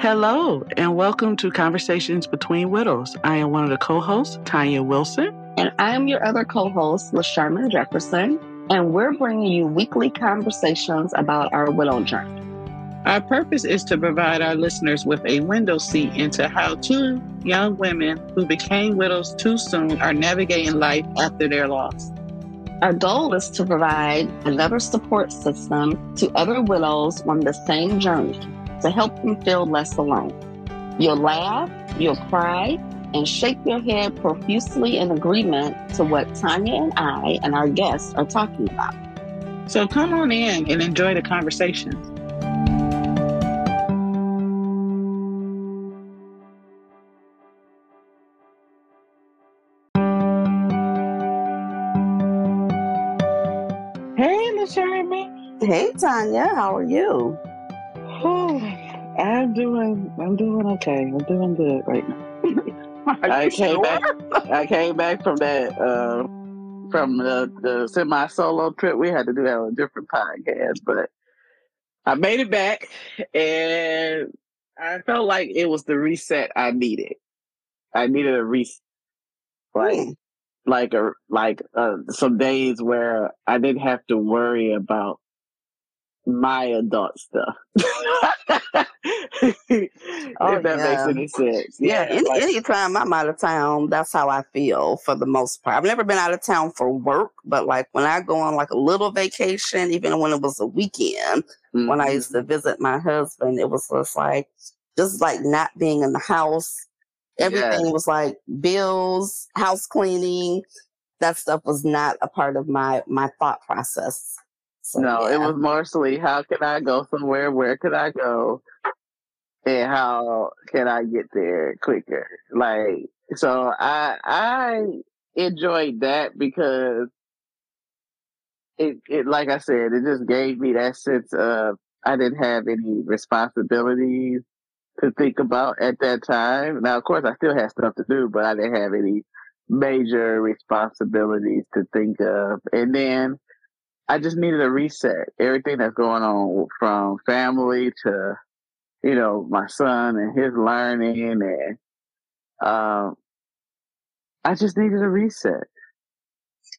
Hello, and welcome to Conversations Between Widows. I am one of the co hosts, Tanya Wilson. And I am your other co host, LaSharma Jefferson. And we're bringing you weekly conversations about our widow journey. Our purpose is to provide our listeners with a window seat into how two young women who became widows too soon are navigating life after their loss. Our goal is to provide another support system to other widows on the same journey to help them feel less alone. You'll laugh, you'll cry, and shake your head profusely in agreement to what Tanya and I and our guests are talking about. So come on in and enjoy the conversation. Hey, Miss Jeremy. Hey, Tanya, how are you? Oh, I'm doing. I'm doing okay. I'm doing good right now. I came sure? back. I came back from that. Uh, from the, the semi solo trip. We had to do that on a different podcast, but I made it back, and I felt like it was the reset I needed. I needed a reset, like Hmm. like a like uh, some days where I didn't have to worry about my adult stuff. Oh, if that makes yeah. any sense. Yeah, any, like- anytime I'm out of town, that's how I feel for the most part. I've never been out of town for work, but like when I go on like a little vacation, even when it was a weekend, when I used to mm-hmm. visit my husband, it was just like just like not being in the house. Everything was like bills, house cleaning. That stuff was not a part of my my thought process. So, No, it was mostly how can I go somewhere? Where could I go? And how can I get there quicker? Like so I I enjoyed that because it it like I said, it just gave me that sense of I didn't have any responsibilities to think about at that time. Now of course I still had stuff to do, but I didn't have any major responsibilities to think of. And then I just needed a reset. Everything that's going on from family to, you know, my son and his learning and um I just needed a reset.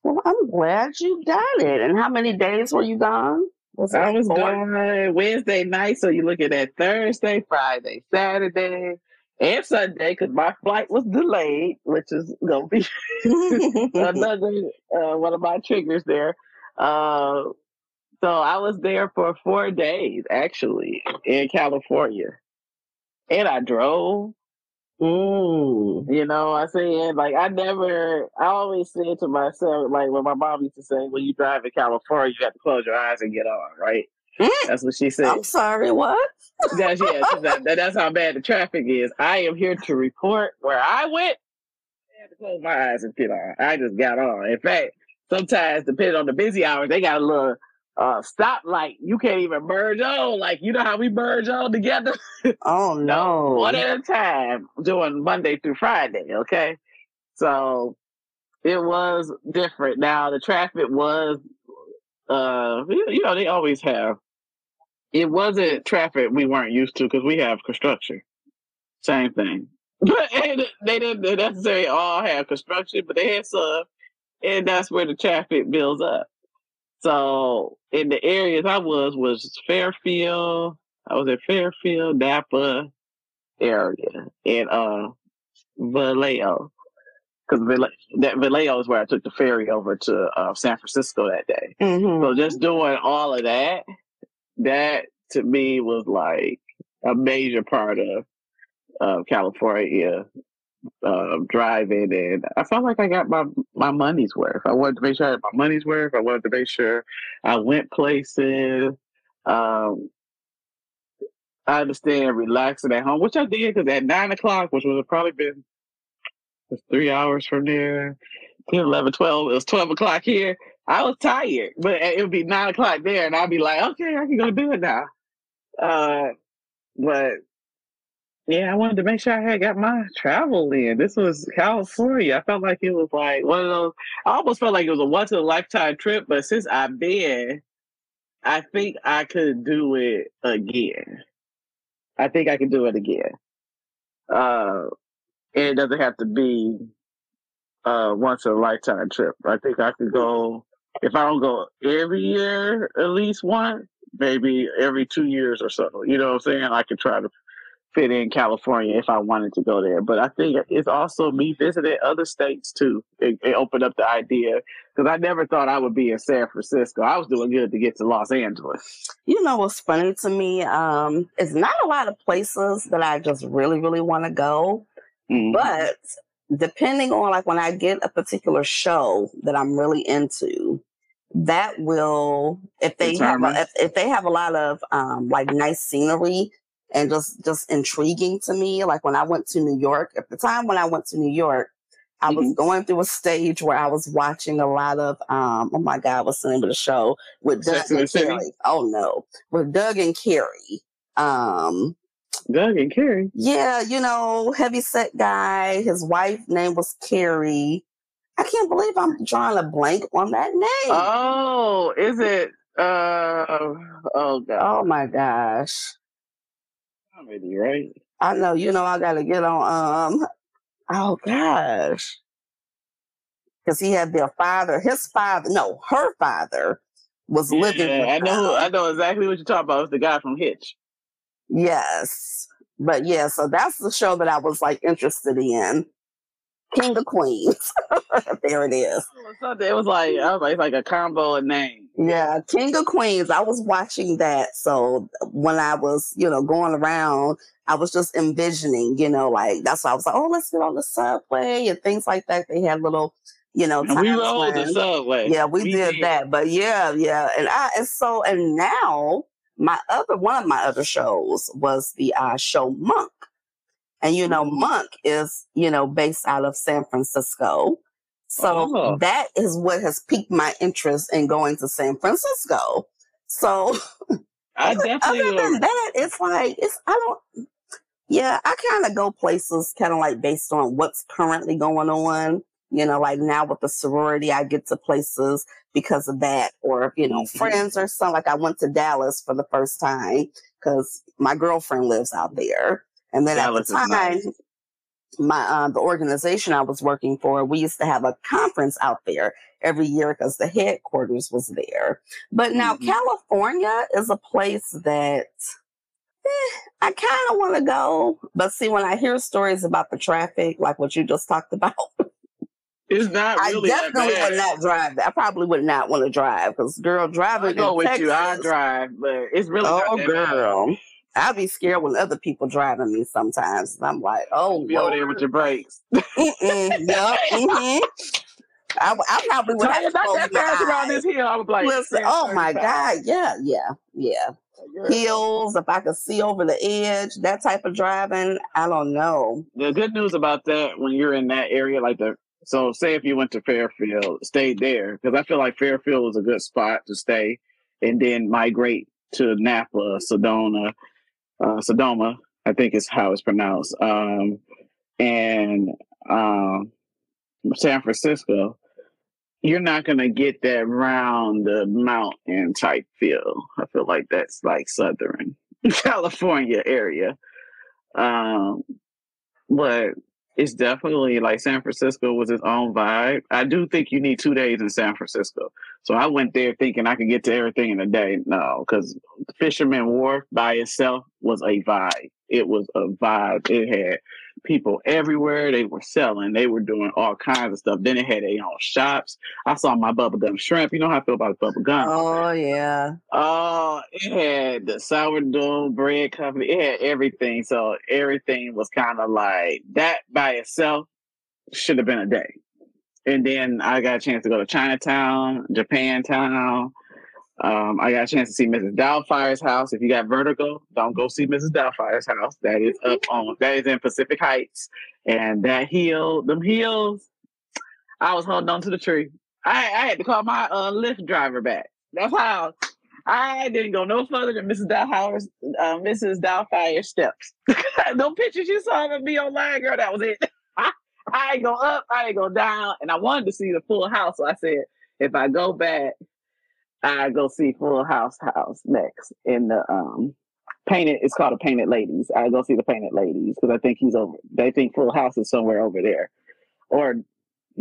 well, I'm glad you got it. And how many days were you gone? Was I was four? gone Wednesday night, so you're looking at Thursday, Friday, Saturday, and Sunday because my flight was delayed, which is gonna be another uh, one of my triggers there. Uh, so I was there for four days actually in California, and I drove. Mm. You know, I said like I never. I always said to myself like when my mom used to say, "When you drive in California, you have to close your eyes and get on." Right? Mm. That's what she said. I'm sorry, what? That's yeah. that- that's how bad the traffic is. I am here to report where I went. I had to close my eyes and get on. I just got on. In fact, sometimes depending on the busy hours, they got a little uh stoplight. You can't even merge on. Like you know how we merge on together. Oh no. one at a time, doing Monday through Friday. Okay, so it was different. Now the traffic was, uh, you you know, they always have. It wasn't traffic we weren't used to because we have construction. Same thing, but and they didn't necessarily all have construction, but they had some, and that's where the traffic builds up. So in the areas I was was Fairfield. I was at Fairfield, Napa area, and uh Vallejo. Because that Vallejo is where I took the ferry over to uh, San Francisco that day. Mhm. So just doing all of that, that to me was like a major part of uh, California uh, driving, and I felt like I got my my money's worth. I wanted to make sure I had my money's worth. I wanted to make sure I went places. Um, I understand relaxing at home, which I did because at nine o'clock, which would have probably been three hours from there, 10, 11, 12, it was 12 o'clock here. I was tired, but it would be nine o'clock there, and I'd be like, okay, I can go do it now. Uh, but yeah, I wanted to make sure I had got my travel in. This was California. I felt like it was like one of those. I almost felt like it was a once in a lifetime trip, but since I've been, I think I could do it again. I think I can do it again. Uh, and it doesn't have to be uh once in a lifetime trip. I think I could go if I don't go every year at least once, maybe every two years or so. You know what I'm saying? I could try to fit in California if I wanted to go there. But I think it's also me visiting other states too. It, it opened up the idea because I never thought I would be in San Francisco. I was doing good to get to Los Angeles. You know what's funny to me? Um, it's not a lot of places that I just really, really want to go. Mm-hmm. But depending on like when I get a particular show that I'm really into, that will if they Determine. have a, if, if they have a lot of um, like nice scenery and just just intriguing to me. Like when I went to New York, at the time when I went to New York, I was mm-hmm. going through a stage where I was watching a lot of um oh my god, what's the name of the show with Doug Sex and Carrie? Oh no, with Doug and Carrie. Um, Doug and Carrie. Yeah, you know, heavy set guy. His wife name was Carrie. I can't believe I'm drawing a blank on that name. Oh, is it? Uh, oh god. Oh my gosh. Comedy, right? I know. You know, I got to get on. Um. Oh gosh. Because he had their father, his father, no, her father was yeah, living. I know. I know exactly what you're talking about. It's the guy from Hitch. Yes. But yeah, so that's the show that I was like interested in. King of Queens. there it is. It was like I was like like a combo of names. Yeah, King of Queens. I was watching that. So when I was, you know, going around, I was just envisioning, you know, like that's why I was like, oh, let's get on the subway and things like that. They had little, you know, we rode the subway. Yeah, we, we did, did, that. But yeah, yeah, and I and so and now my other one of my other shows was the uh, show Monk. And you know. Monk is, you know, based out of San Francisco. So oh. that is what has piqued my interest in going to San Francisco. So I definitely other than that, it's like it's I don't yeah, I kind of go places kind of like based on what's currently going on. You know, like now with the sorority, I get to places because of that, or you know, mm-hmm. friends or something. Like I went to Dallas for the first time because my girlfriend lives out there, and then at the time, nice. my uh, the organization I was working for, we used to have a conference out there every year because the headquarters was there. But now mm-hmm. California is a place that. Eh, I kind of want to go, but see, when I hear stories about the traffic, like what you just talked about, it's not really. I definitely would not drive. I probably would not want to drive because girl driving. I go with Texas, you. I drive, but it's really. Oh, girl. I'll be scared when other people driving me sometimes. I'm like, oh, be over there with your brakes. Yep. Mm-hmm. I, I probably would have not that fast around this hill. I was like, Listen, oh my god, yeah, yeah, yeah. Hills, if I could see over the edge, that type of driving, I don't know. The good news about that when you're in that area, like the so, say if you went to Fairfield, stay there because I feel like Fairfield is a good spot to stay, and then migrate to Napa, Sedona, uh, Sodoma. I think is how it's pronounced, um, and um, San Francisco. You're not gonna get that round the mountain type feel. I feel like that's like Southern California area. Um, but it's definitely like San Francisco was its own vibe. I do think you need two days in San Francisco. So I went there thinking I could get to everything in a day. No, because Fisherman Wharf by itself was a vibe. It was a vibe. It had people everywhere. They were selling. They were doing all kinds of stuff. Then it had their own shops. I saw my bubblegum shrimp. You know how I feel about bubblegum. Oh yeah. Oh, it had the sourdough bread company. It had everything. So everything was kind of like that by itself should have been a day. And then I got a chance to go to Chinatown, Japantown. Um, I got a chance to see Mrs. Doubtfire's house. If you got vertigo, don't go see Mrs. Doubtfire's house. That is up on that is in Pacific Heights. And that hill, them hills, I was holding on to the tree. I, I had to call my uh, driver back. That's how I didn't go no further than Mrs. Doubtfire's uh, Mrs. Doubtfire's steps. no pictures you saw of me online, girl. That was it. I ain't go up, I ain't go down, and I wanted to see the full house. So I said, if I go back, I go see Full House House next in the um painted. It's called a Painted Ladies. I go see the Painted Ladies because I think he's over. They think Full House is somewhere over there, or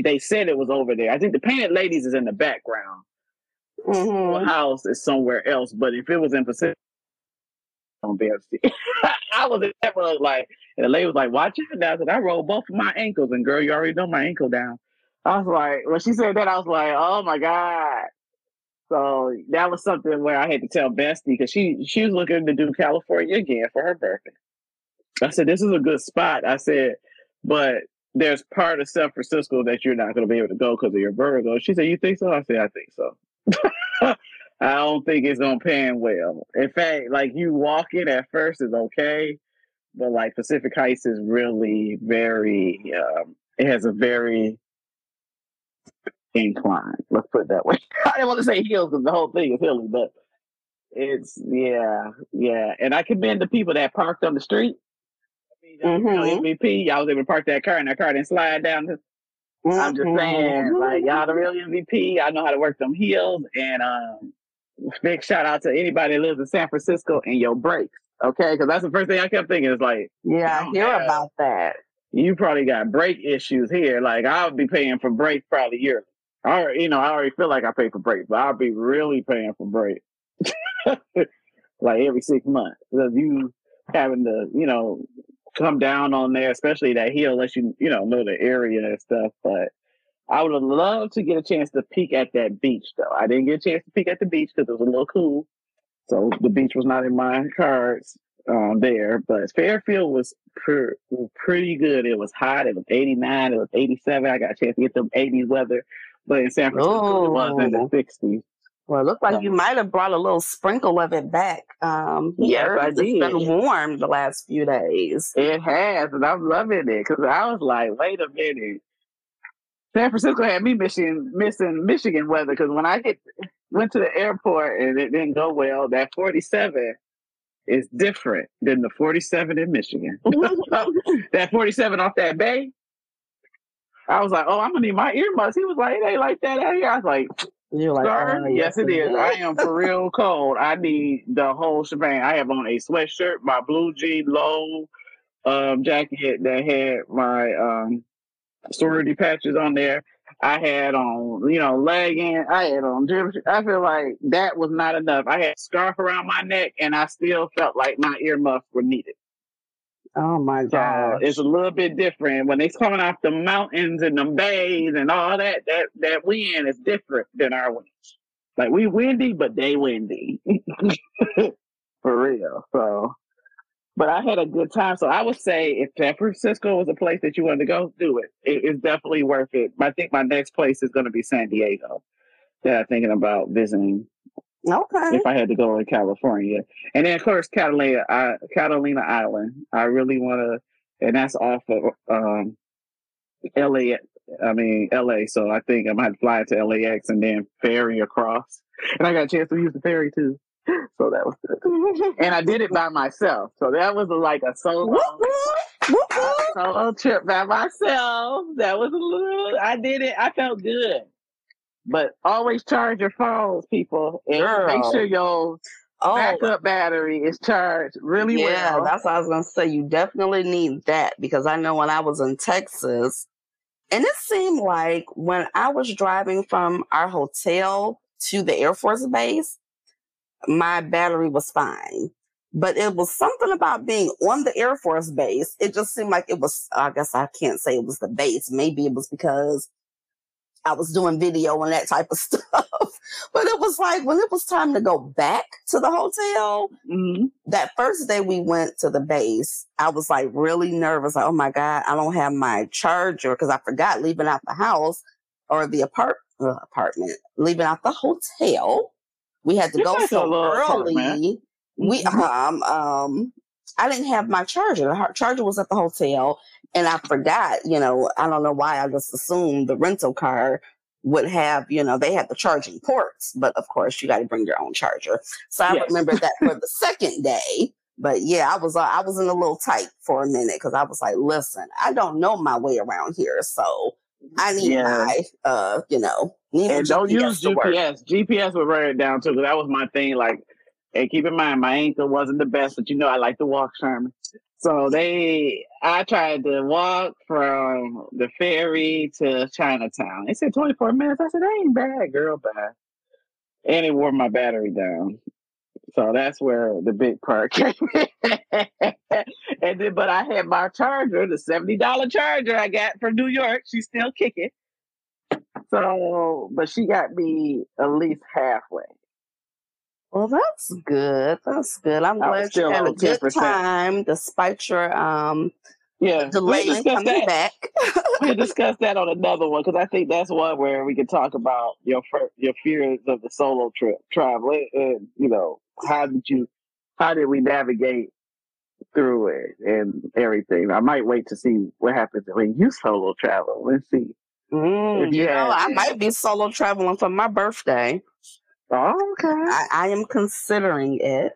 they said it was over there. I think the Painted Ladies is in the background. Mhm. Full House is somewhere else. But if it was in Pacific, on BFC, I was in that mug like, and the lady was like, "Watch out now," because I rolled both of my ankles, and girl, you already know my ankle down. I was like, when she said that, I was like, "Oh my god." So that was something where I had to tell Bestie because she she was looking to do California again for her birthday. I said, "This is a good spot." I said, "But there's part of San Francisco that you're not going to be able to go because of your Virgo." She said, "You think so?" I said, "I think so." I don't think it's gonna pan well. In fact, like you walk in at first is okay, but like Pacific Heights is really very. Um, it has a very incline. Let's put it that way. I didn't want to say hills because the whole thing is hilly, but it's yeah, yeah. And I commend the people that parked on the street. You know, Mhm. MVP, I was able to park that car, and that car didn't slide down. The, I'm just saying, Mhm. like y'all the real MVP. I know how to work them heels, and um, big shout out to anybody that lives in San Francisco and your brakes. Okay, because that's the first thing I kept thinking is like, Yeah, I hear have- about that. you probably got brake issues here. Like I'll be paying for brakes probably yearly. I you know, I already feel like I pay for brakes, but I'll be really paying for brakes like every six months because you having to, you know, come down on there, especially that hill, unless you, you know, know the area and stuff. But I would have loved to get a chance to peek at that beach, though. I didn't get a chance to peek at the beach because it was a little cool, so the beach was not in my cards um, there. But Fairfield was per, pretty good. It was hot. It was 89. It was 87. I got a chance to get the 80s weather. But in San Francisco, it was in the 60s. Well, it looked like you might have brought a little sprinkle of it back. Um, Yes. I It's been warm the last few days. It has, and I'm loving it because I was like, wait a minute. San Francisco had me missing missing Michigan weather because when I hit went to the airport and it didn't go well, that 47 is different than the 47 in Michigan. that 47 off that bay. I was like, oh, I'm gonna need my earmuffs. He was like, it ain't like that out here. I was like, You're like, Sir, uh, yes, it is. I am for real cold. I need the whole shebang. I have on a sweatshirt, my blue jean low um, jacket that had my um, sorority patches on there. I had on, you know, legging. I had on gym. I feel like that was not enough. I had a scarf around my neck, and I still felt like my earmuffs were needed. Oh my So gosh. it's a little bit different when they coming off the mountains and the bays and all that. That that wind is different than our winds. Like we windy, but they windy for real. So, but I had a good time. So I would say if San Francisco was a place that you wanted to go, do it. it it's definitely worth it. I think my next place is going to be San Diego. That I'm thinking about visiting okay. if I had to go to California. And then of course Catalina, I, Catalina Island. I really want to, and that's off of um, LA. I mean LA. So I think I might fly to LAX and then ferry across. And I got a chance to use the ferry too. So that was good. And I did it by myself. So that was like a solo. Solo trip by myself. That was a little. I did it. I felt good. But always charge your phones, people, and make sure your Oh, backup battery is charged really yeah, well. that's what I was gonna say. You definitely need that because I know when I was in Texas, and it seemed like when I was driving from our hotel to the Air Force Base, my battery was fine. But it was something about being on the Air Force Base. It just seemed like it was, I guess I can't say it was the base. Maybe it was because I was doing video and that type of stuff. but it was like when it was time to go back to the hotel, Mhm. that first day we went to the base, I was like really nervous. Like, oh my God, I don't have my charger because I forgot leaving out the house or the apart- uh, apartment, leaving out the hotel. We had to go so early. apartment. We, um, um, I didn't have my charger. The charger was at the hotel and I forgot, you know, I don't know why I just assumed the rental car would have, you know, they had the charging ports, but of course you got to bring your own charger. So I Yes. remember that for the second day. But yeah, I was uh, I was in a little tight for a minute because I was like, listen, I don't know my way around here, so I need Yeah. my uh, you know, need And don't GPS use. GPS. GPS would run it down too, because that was my thing. Like And keep in mind, my ankle wasn't the best, but you know I like to walk, Sherman. So they, I tried to walk from the ferry to Chinatown. They said 24 minutes. I said, that ain't bad, girl, bad. And it wore my battery down. So that's where the big part came and then, but I had my charger, the $70 charger I got from New York. She's still kicking. So, but she got me at least halfway. Well, that's good. That's good. I'm glad you had a good 10%. time despite your um yeah delay in coming that. back. we'll discuss that on another one because I think that's one where we can talk about your your fears of the solo trip travel and you know how did you how did we navigate through it and everything. I might wait to see what happens when you solo travel. Let's see. Mm, you, you know, I might be solo traveling for my birthday. Oh, okay. I, I am considering it.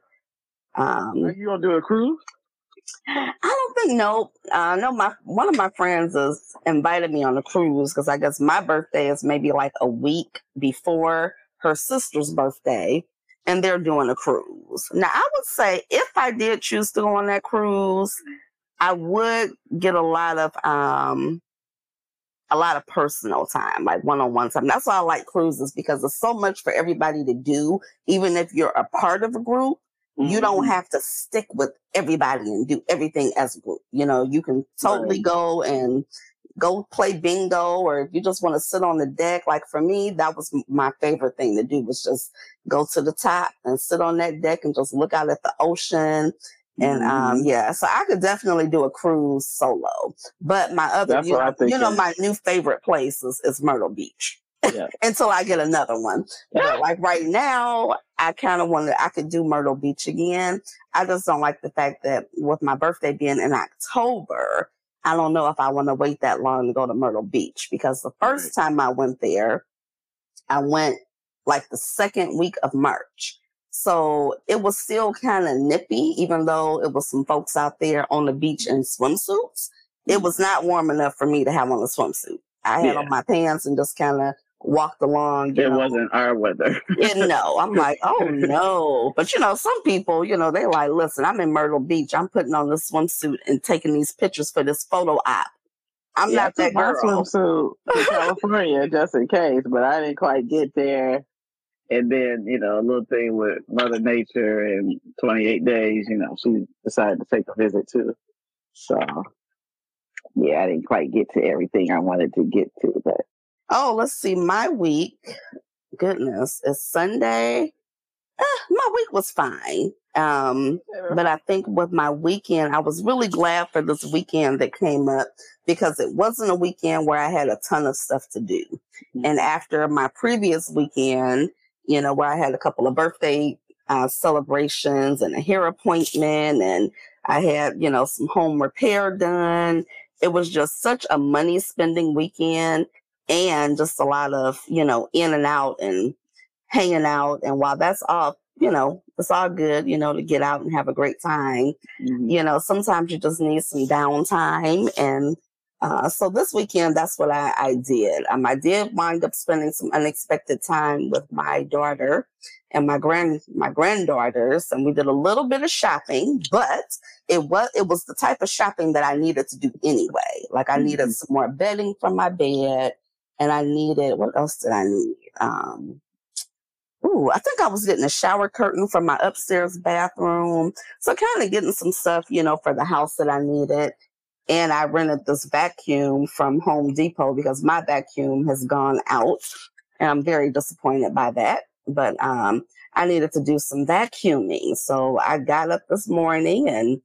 Um, Are you gonna do a cruise? I don't think no. I uh, know my one of my friends has invited me on a cruise because I guess my birthday is maybe like a week before her sister's birthday, and they're doing a cruise. Now, I would say if I did choose to go on that cruise, I would get a lot of um a lot of personal time, like one on one time. That's why I like cruises because there's so much for everybody to do. Even if you're a part of a group, mm-hmm. you don't mm-hmm. have to stick with everybody and do everything as a group. You know, you can totally right. go and go play bingo or if you just want to sit on the deck. Like for me, that was my favorite thing to do was just go to the top and sit on that deck and just look out at the ocean and um, mm-hmm. yeah, so I could definitely do a cruise solo. But my other, you know, you know, my new favorite place is, is Myrtle Beach. Yeah. Until I get another one. But like right now, I kind of want to, I could do Myrtle Beach again. I just don't like the fact that with my birthday being in October, I don't know if I want to wait that long to go to Myrtle Beach because the first time I went there, I went like the second week of March. So it was still kind of nippy, even though it was some folks out there on the beach in swimsuits. It mm-hmm. was not warm enough for me to have on a swimsuit. I had yeah. on my pants and just kind of walked along. it know. wasn't our weather. and no, I'm like, oh no. But you know, some people, you know, they like, listen, I'm in Myrtle Beach. I'm putting on this swimsuit and taking these pictures for this photo op. I'm yeah, not that girl. swimsuit to California just in case, but I didn't quite get there and then, you know, a little thing with Mother Nature and 28 days, you know, she decided to take a visit too. So, yeah, I didn't quite get to everything I wanted to get to, but. Oh, let's see. My week, goodness, is Sunday. Eh, my week was fine. Um, but I think with my weekend, I was really glad for this weekend that came up because it wasn't a weekend where I had a ton of stuff to do. Mm-hmm. And after my previous weekend, you know, where I had a couple of birthday uh, celebrations and a hair appointment, and I had, you know, some home repair done. It was just such a money spending weekend and just a lot of, you know, in and out and hanging out. And while that's all, you know, it's all good, you know, to get out and have a great time. Mm-hmm. You know, sometimes you just need some downtime and uh, so this weekend, that's what I, I did. Um, I did wind up spending some unexpected time with my daughter and my grand my granddaughters, and we did a little bit of shopping. But it was it was the type of shopping that I needed to do anyway. Like I needed mm-hmm. some more bedding for my bed, and I needed what else did I need? Um, Ooh, I think I was getting a shower curtain from my upstairs bathroom. So kind of getting some stuff, you know, for the house that I needed. And I rented this vacuum from Home Depot because my vacuum has gone out. And I'm very disappointed by that. But um, I needed to do some vacuuming. So I got up this morning and,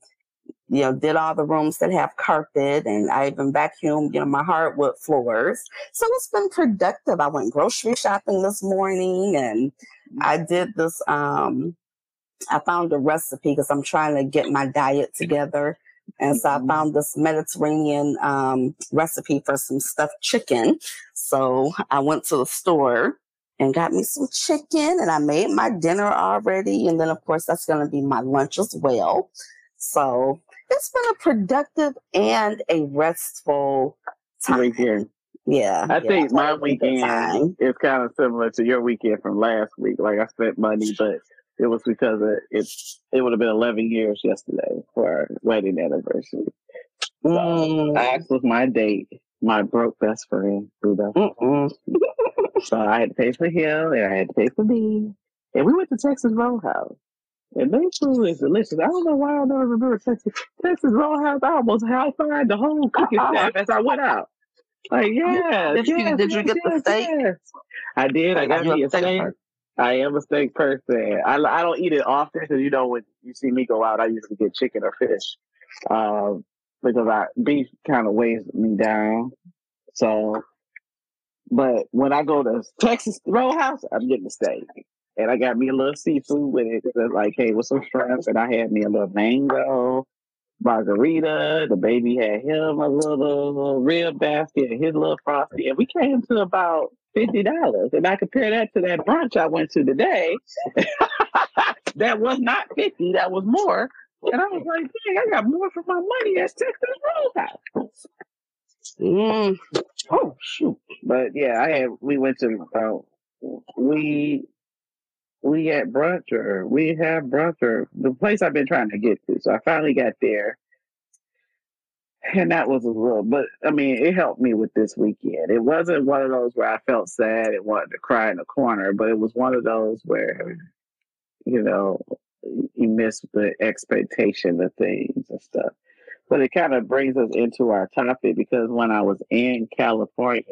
you know, did all the rooms that have carpet and I even vacuumed, you know, my hardwood floors. So it's been productive. I went grocery shopping this morning and I did this, um, I found a recipe because I'm trying to get my diet together. And so I mm-hmm. found this Mediterranean um, recipe for some stuffed chicken. So I went to the store and got me some chicken and I made my dinner already. And then, of course, that's going to be my lunch as well. So it's been a productive and a restful time. Weekend. Yeah. I yeah, think my weekend is kind of similar to your weekend from last week. Like I spent money, but it was because it it, it would have been 11 years yesterday for our wedding anniversary. So Mm. Ax was my date, my broke best friend, know. So I had to pay for him and I had to pay for me. And we went to Texas Roadhouse. And they food is delicious. I don't know why I never remember Texas Texas Roadhouse. I almost high fived the whole cooking staff as I went out. Like, yeah. Did you- did you get the steak? I did. I got me a steak steak. I am a steak person. I, I don't eat it often because you know when you see me go out, I usually get chicken or fish, um, because I beef kind of weighs me down. So, but when I go to Texas Roadhouse, I'm getting a steak, and I got me a little seafood with it. It like hey, with some shrimp, and I had me a little mango margarita. The baby had him a little rib basket, his little frosty, and we came to about fifty dollars. And I compare that to that brunch I went to today. that was not fifty. That was more. And I was like, dang, I got more for my money at Texas Roadhouse. Mm. Oh shoot! But yeah, I had. We went to. Uh, we we had brunch or we have brunch or the place I've been trying to get to. So I finally got there. And that was a little, but I mean, it helped me with this weekend. It wasn't one of those where I felt sad and wanted to cry in a corner, but it was one of those where, you know, you miss the expectation of things and stuff. But it kind of brings us into our topic because when I was in California,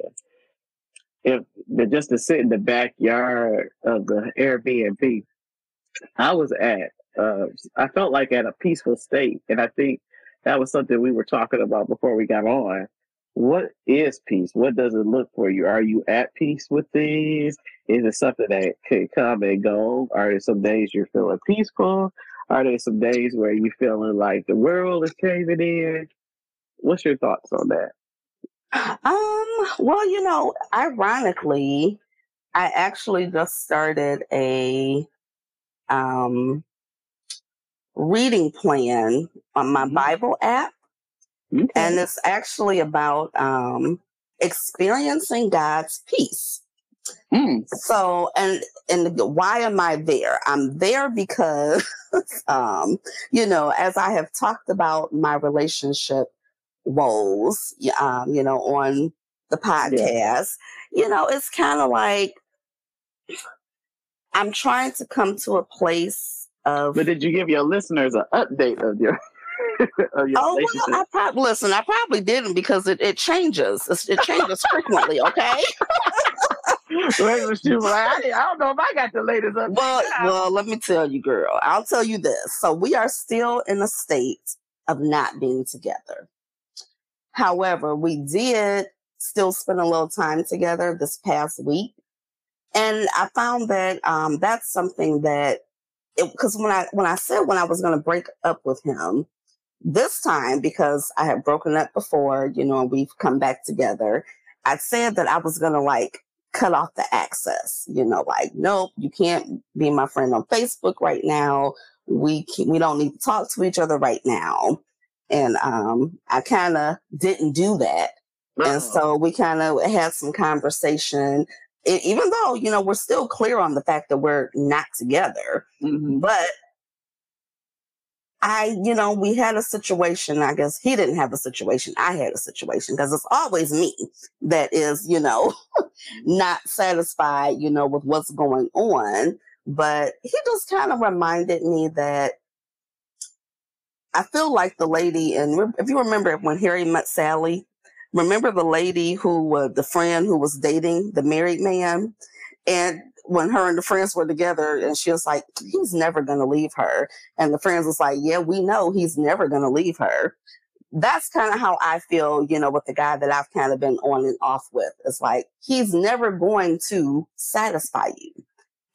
if just to sit in the backyard of the Airbnb, I was at, uh, I felt like at a peaceful state. And I think that was something we were talking about before we got on. What is peace? What does it look for you? Are you at peace with things? Is it something that can come and go? Are there some days you're feeling peaceful? Are there some days where you're feeling like the world is caving in? What's your thoughts on that? Um, well, you know, ironically, I actually just started a um reading plan on my Mhm. Bible app, and it's actually about um experiencing God's peace. Mm, So, and and why am I there? I'm there because, um, you know, as I have talked about my relationship woes, um, you know, on the podcast, you know, it's kind of like I'm trying to come to a place of. but did you give your listeners an update of your of your Oh well, I probably listen. I probably didn't because it, it changes. It changes frequently. Okay. Wait, like, I, I don't know if I got the latest update. Well, well, let me tell you, girl. I'll tell you this. So we are still in a state of not being together. However, we did still spend a little time together this past week, and I found that um, that's something that because when I when I said when I was going to break up with him this time because I had broken up before, you know, and we've come back together. I said that I was going to like cut off the access. You know, like, nope, you can't be my friend on Facebook right now. We can, we don't need to talk to each other right now. And um, I kind of didn't do that, and so we kind of had some conversation. E- even though you know we're still clear on the fact that we're not together, Mhm. but I, you know, we had a situation. I guess he didn't have a situation. I had a situation because it's always me that is, you know, not satisfied, you know, with what's going on. But he just kind of reminded me that I feel like the lady, and if you remember when Harry met Sally, remember the lady who was the friend who was dating the married man? And when her and the friends were together, and she was like, he's never going to leave her. And the friends was like, yeah, we know he's never going to leave her. That's kind of how I feel, you know, with the guy that I've kind of been on and off with. It's like, he's never going to satisfy you.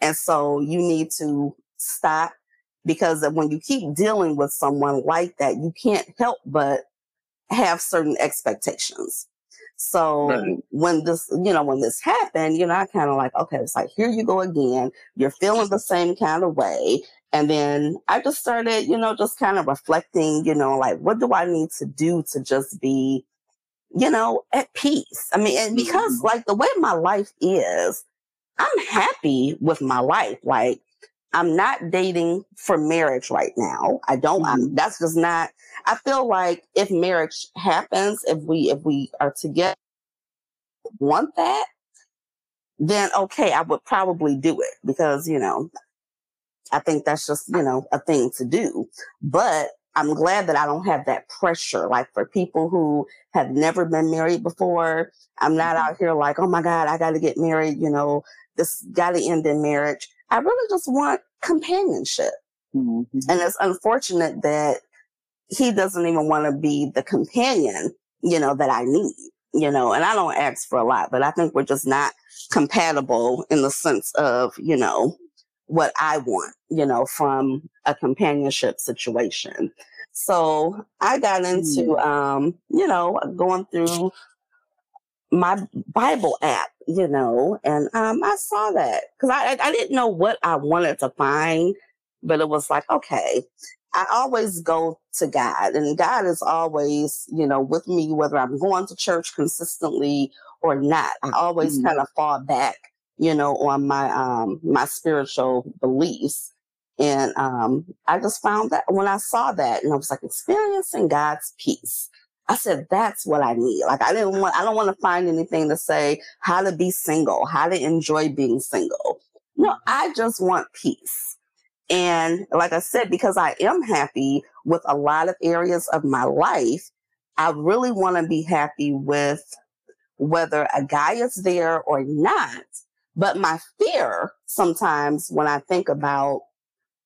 And so you need to stop because when you keep dealing with someone like that, you can't help but have certain expectations. So Right. when this, you know, when this happened, you know, I kind of like, okay, it's like, here you go again. You're feeling the same kind of way. And then I just started, you know, just kind of reflecting, you know, like, what do I need to do to just be, you know, at peace? I mean, and because Mhm. like the way my life is, I'm happy with my life. Like, I'm not dating for marriage right now. I don't, mm-hmm. I'm, that's just not, I feel like if marriage happens, if we, if we are together, want that, then okay, I would probably do it because, you know, I think that's just, you know, a thing to do. But I'm glad that I don't have that pressure. Like for people who have never been married before, I'm not mm-hmm. out here like, oh my God, I got to get married. You know, this got to end in marriage. I really just want companionship. Mm-hmm. And it's unfortunate that he doesn't even want to be the companion, you know, that I need, you know, and I don't ask for a lot, but I think we're just not compatible in the sense of, you know, what I want, you know, from a companionship situation. So I got into, mm. um, you know, going through my Bible app, you know, and um, I saw that because I, I didn't know what I wanted to find, but it was like, okay, I always go to God, and God is always, you know, with me, whether I'm going to church consistently or not. I always mm. kind of fall back you know, on my um my spiritual beliefs. And um I just found that when I saw that and I was like experiencing God's peace. I said, that's what I need. Like I didn't want I don't want to find anything to say how to be single, how to enjoy being single. No, I just want peace. And like I said, because I am happy with a lot of areas of my life, I really want to be happy with whether a guy is there or not. But my fear sometimes when I think about,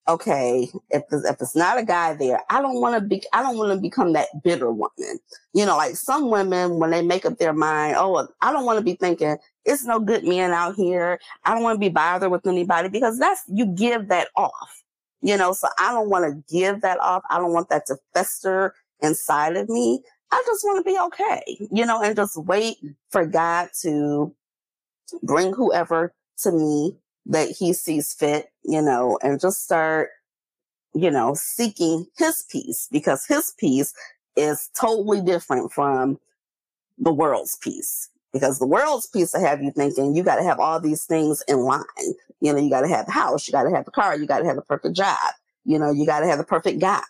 okay, if there's, if it's not a guy there, I don't want to be, I don't want to become that bitter woman. You know, like some women, when they make up their mind, oh, I don't want to be thinking it's no good men out here. I don't want to be bothered with anybody because that's, you give that off. You know, so I don't want to give that off. I don't want that to fester inside of me. I just want to be okay, you know, and just wait for God to bring whoever to me that he sees fit, you know, and just start, you know, seeking his peace because his peace is totally different from the world's peace. Because the world's peace will have you thinking you got to have all these things in line. You know, you got to have the house, you got to have the car, you got to have the perfect job, you know, you got to have the perfect guy.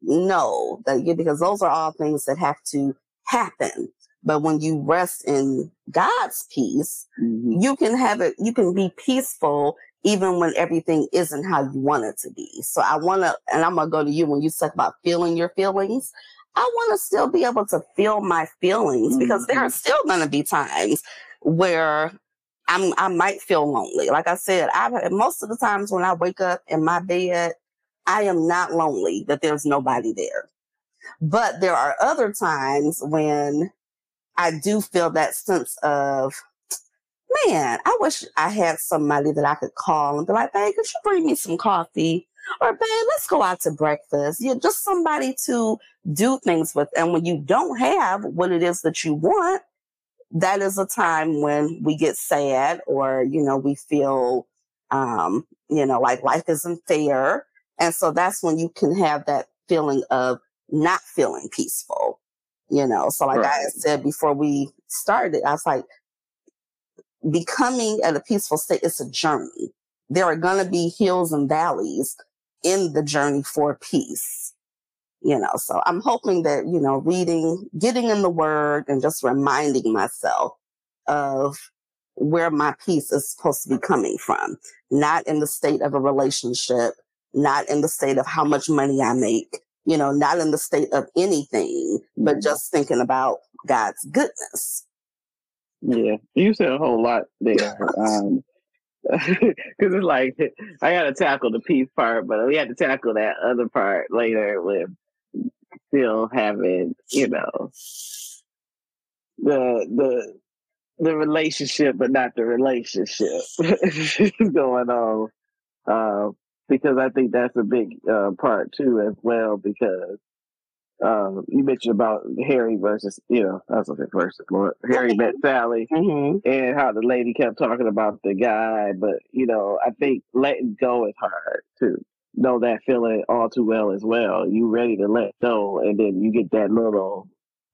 No, that, because those are all things that have to happen but when you rest in God's peace, mm-hmm. you can have it, you can be peaceful even when everything isn't how you want it to be. So I want to, and I'm going to go to you when you talk about feeling your feelings. I want to still be able to feel my feelings mm-hmm. because there are mm-hmm. still going to be times where I'm, I might feel lonely. Like I said, I most of the times when I wake up in my bed, I am not lonely that there's nobody there. But there are other times when I do feel that sense of, man, I wish I had somebody that I could call and be like, babe, could you bring me some coffee? Or, babe, let's go out to breakfast. You're just somebody to do things with. And when you don't have what it is that you want, that is a time when we get sad or, you know, we feel, um, you know, like life isn't fair. And so that's when you can have that feeling of not feeling peaceful you know. So like right. I said before we started, I was like, becoming at a peaceful state, it's a journey. There are going to be hills and valleys in the journey for peace. You know, so I'm hoping that, you know, reading, getting in the word and just reminding myself of where my peace is supposed to be coming from, not in the state of a relationship, not in the state of how much money I make, you know, not in the state of anything, but mm-hmm. just thinking about God's goodness. Yeah, you said a whole lot there. um, because it's like I got to tackle the peace part, but we had to tackle that other part later with still having, you know, the the the relationship, but not the relationship going on. Um, because I think that's a big uh, part too as well. Because um, you mentioned about Harry versus you know I was looking versus Lord Harry met Sally mm-hmm. and how the lady kept talking about the guy, but you know I think letting go is hard too. Know that feeling all too well as well. You ready to let go, and then you get that little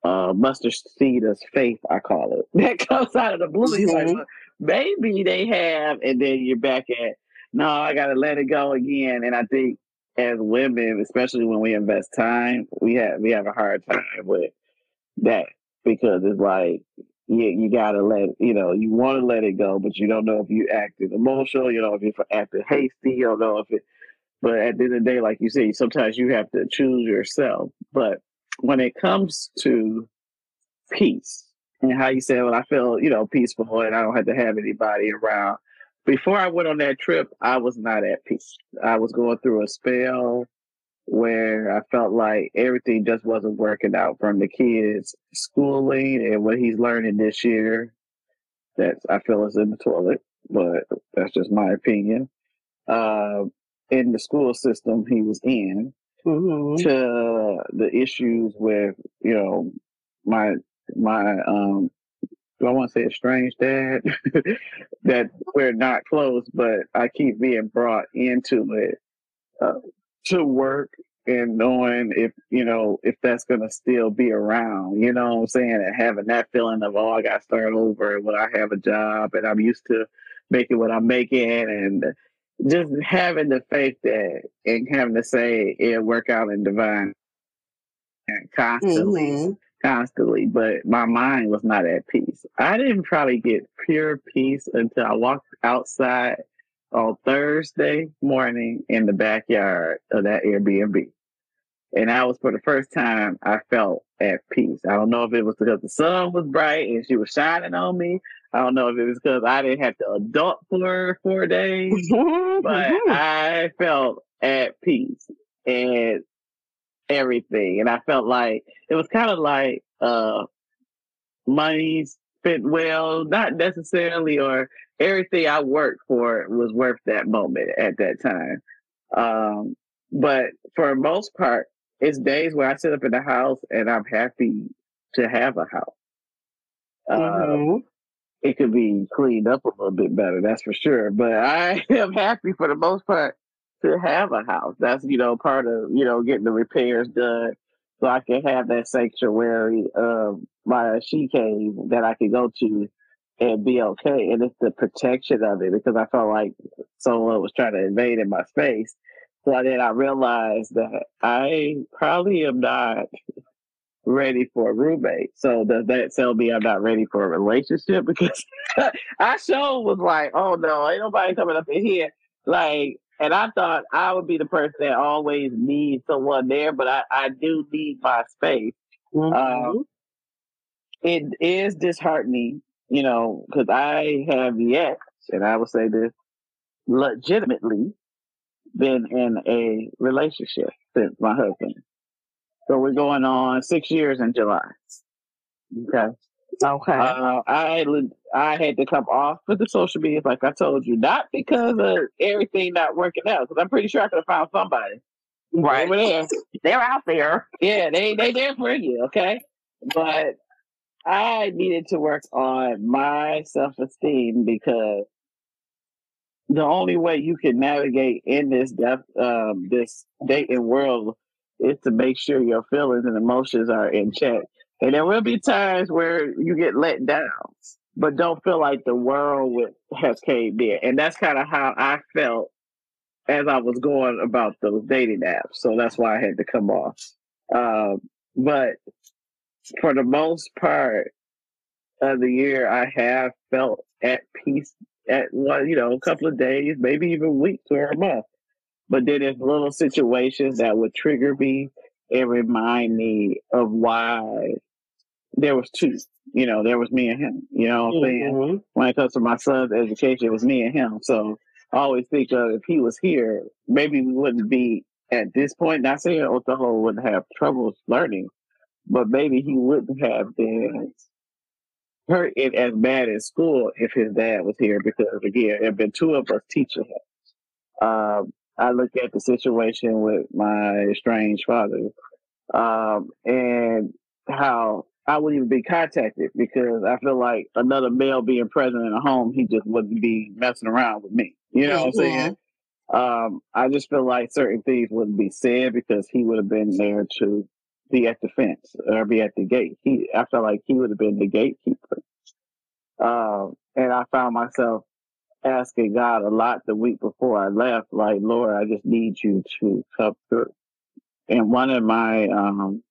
uh, mustard seed of faith, I call it, that comes out of the blue. Mm-hmm. Like, maybe they have, and then you're back at no, I got to let it go again. And I think as women, especially when we invest time, we have we have a hard time with that because it's like you you gotta let you know you want to let it go, but you don't know if you acted emotional, you know if you acted hasty, you don't know if it. But at the end of the day, like you say, sometimes you have to choose yourself. But when it comes to peace and how you say, "Well, I feel you know peaceful and I don't have to have anybody around," before I went on that trip, I was not at peace. I was going through a spell where I felt like everything just wasn't working out from the kids' schooling and what he's learning this year. That I feel is in the toilet, but that's just my opinion. Uh, in the school system he was in, mm-hmm. to the issues with you know my my um I want to say a strange dad that we're not close, but I keep being brought into it uh, to work and knowing if you know if that's gonna still be around, you know what I'm saying, and having that feeling of oh I got to start over when I have a job and I'm used to making what I'm making and just having the faith that and having to say it'll work out in divine and constantly. Mm-hmm constantly, but my mind was not at peace. I didn't probably get pure peace until I walked outside on Thursday morning in the backyard of that Airbnb. And that was for the first time I felt at peace. I don't know if it was because the sun was bright and she was shining on me. I don't know if it was because I didn't have to adult for four days, but I felt at peace. And everything. And I felt like it was kind of like uh money spent well, not necessarily, or everything I worked for was worth that moment at that time. Um, but for most part, it's days where I sit up in the house and I'm happy to have a house. Um, mm-hmm. it could be cleaned up a little bit better, that's for sure. But I am happy for the most part to have a house. That's, you know, part of, you know, getting the repairs done so I can have that sanctuary um, of my she cave that I could go to and be okay. And it's the protection of it because I felt like someone was trying to invade in my space. So then I realized that I probably am not ready for a roommate. So does that tell me I'm not ready for a relationship? Because I sure was like, oh no, ain't nobody coming up in here. Like and I thought I would be the person that always needs someone there, but I, I do need my space. Mm-hmm. Um, it is disheartening, you know, because I have yet, and I will say this legitimately, been in a relationship since my husband. So we're going on six years in July. Okay. Okay. Uh, I I had to come off of the social media, like I told you, not because of everything not working out, because I'm pretty sure I could have found somebody. Right. Over there. They're out there. Yeah, they they there for you, okay? But I needed to work on my self esteem because the only way you can navigate in this depth, um, this dating world is to make sure your feelings and emotions are in check. And there will be times where you get let down, but don't feel like the world has caved in. And that's kind of how I felt as I was going about those dating apps. So that's why I had to come off. Um, but for the most part of the year, I have felt at peace at one, you know, a couple of days, maybe even weeks or a month. But then there's little situations that would trigger me and remind me of why there was two. You know, there was me and him. You know what I'm mm-hmm. saying? When it comes to my son's education, it was me and him. So I always think of if he was here, maybe we wouldn't be at this point. Not saying Otaho wouldn't have troubles learning, but maybe he wouldn't have been hurt it as bad in school if his dad was here because again, there have been two of us teaching him. Um, I look at the situation with my estranged father, um, and how I wouldn't even be contacted because I feel like another male being present in a home, he just wouldn't be messing around with me. You know what I'm saying? Um, I just feel like certain things wouldn't be said because he would have been there to be at the fence or be at the gate. He, I felt like he would have been the gatekeeper. Um, and I found myself asking God a lot the week before I left, like, Lord, I just need you to come through. And one of my, um,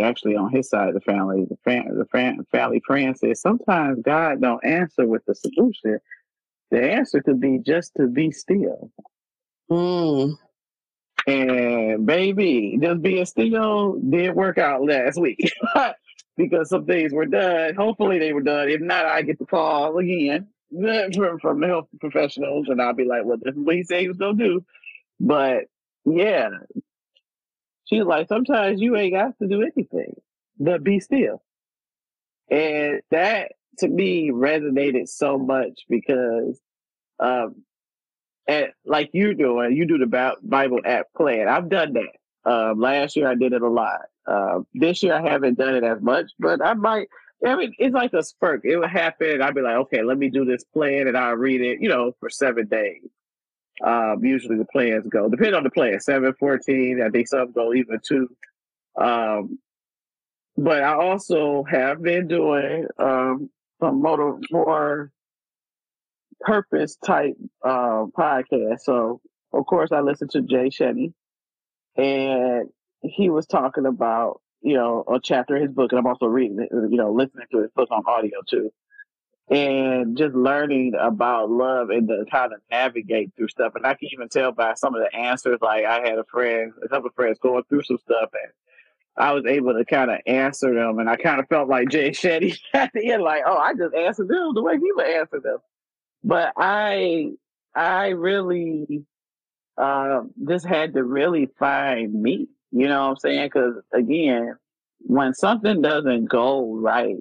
actually on his side of the family, the, fam- the fam- family friend said, sometimes God don't answer with the solution. The answer could be just to be still. Mm. And baby, just being still did work out last week because some things were done. Hopefully they were done. If not, I get the call again from, from the health professionals and I'll be like, well, this is what he said he was going to do. But yeah, she's like, sometimes you ain't got to do anything but be still. And that to me resonated so much because um, and like you're doing, you do the Bible app plan. I've done that. Um, last year I did it a lot. Uh, this year I haven't done it as much, but I might. I mean, it's like a spurt. It would happen. I'd be like, okay, let me do this plan, and I'll read it. You know, for seven days. Um, usually the plans go depending on the plan. Seven, 14, I think some go even two. Um, but I also have been doing um, some motor more purpose type uh, podcast. So, of course, I listened to Jay Shetty, and he was talking about you know a chapter in his book, and I'm also reading it, you know, listening to his book on audio too, and just learning about love and the, how to navigate through stuff. And I can even tell by some of the answers. Like I had a friend, a couple of friends going through some stuff, and I was able to kind of answer them, and I kind of felt like Jay Shetty at the end, like, oh, I just answered them the way he would answer them. But I, I really, uh, just had to really find me. You know what I'm saying? Because again, when something doesn't go right,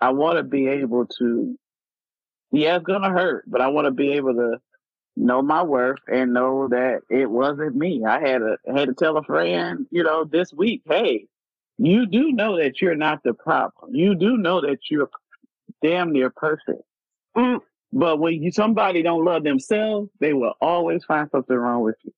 I want to be able to. Yeah, it's gonna hurt, but I want to be able to know my worth and know that it wasn't me. I had to had to tell a friend, you know, this week, hey, you do know that you're not the problem. You do know that you're damn near perfect. Mm. But when you somebody don't love themselves, they will always find something wrong with you.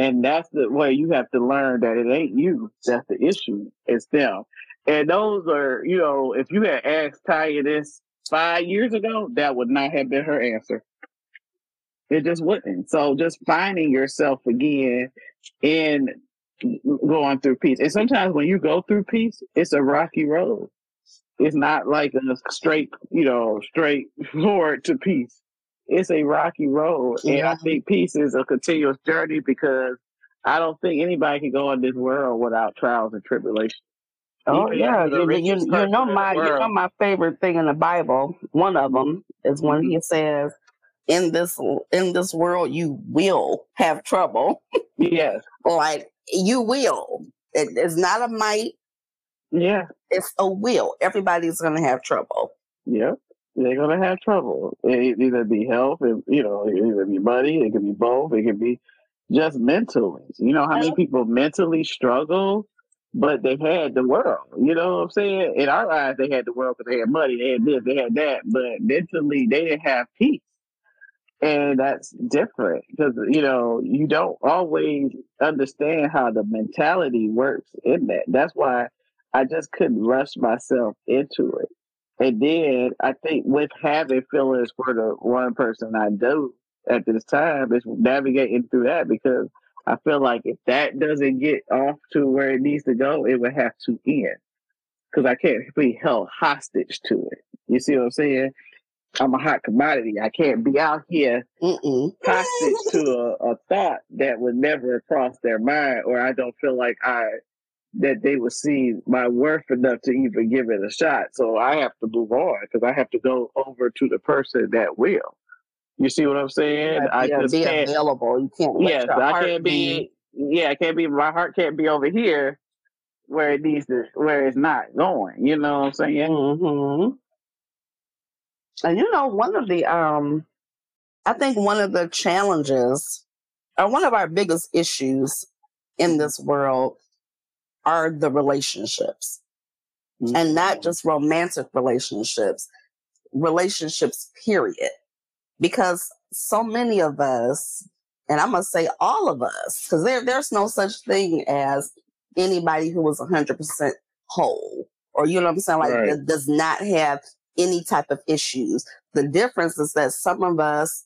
And that's the way you have to learn that it ain't you that's the issue, it's them. And those are, you know, if you had asked Taya this five years ago, that would not have been her answer. It just wouldn't. So just finding yourself again in going through peace. And sometimes when you go through peace, it's a rocky road. It's not like a straight, you know, straight forward to peace. It's a rocky road. Yeah. And I think peace is a continuous journey because I don't think anybody can go in this world without trials and tribulations. Oh yeah, you, you, you know my you know my favorite thing in the Bible. One of them mm-hmm. is when mm-hmm. he says, "In this in this world, you will have trouble." Yes, like you will. It is not a might. Yeah. It's a will. Everybody's going to have trouble. Yeah. They're going to have trouble. It either be health, it, you know, it either be money, it could be both, it could be just mentally. You know how many people mentally struggle, but they've had the world. You know what I'm saying? In our eyes, they had the world because they had money, they had this, they had that, but mentally, they didn't have peace. And that's different because, you know, you don't always understand how the mentality works in that. That's why I just couldn't rush myself into it. And then I think with having feelings for the one person I do at this time is navigating through that because I feel like if that doesn't get off to where it needs to go, it would have to end because I can't be held hostage to it. You see what I'm saying? I'm a hot commodity. I can't be out here Mm-mm. hostage to a, a thought that would never cross their mind, or I don't feel like I that they would see my worth enough to even give it a shot. So I have to move on because I have to go over to the person that will. You see what I'm saying? I just be can't, be available. You can't. Yes, I can't be, be. Yeah, I can't be. My heart can't be over here where it needs to, where it's not going. You know what I'm saying? Mm-hmm. And you know, one of the um, I think one of the challenges, or one of our biggest issues in this world are the relationships mm-hmm. and not just romantic relationships, relationships, period. Because so many of us, and I'm going to say all of us, because there, there's no such thing as anybody who was 100% whole or, you know what I'm saying? Like, right. does not have any type of issues. The difference is that some of us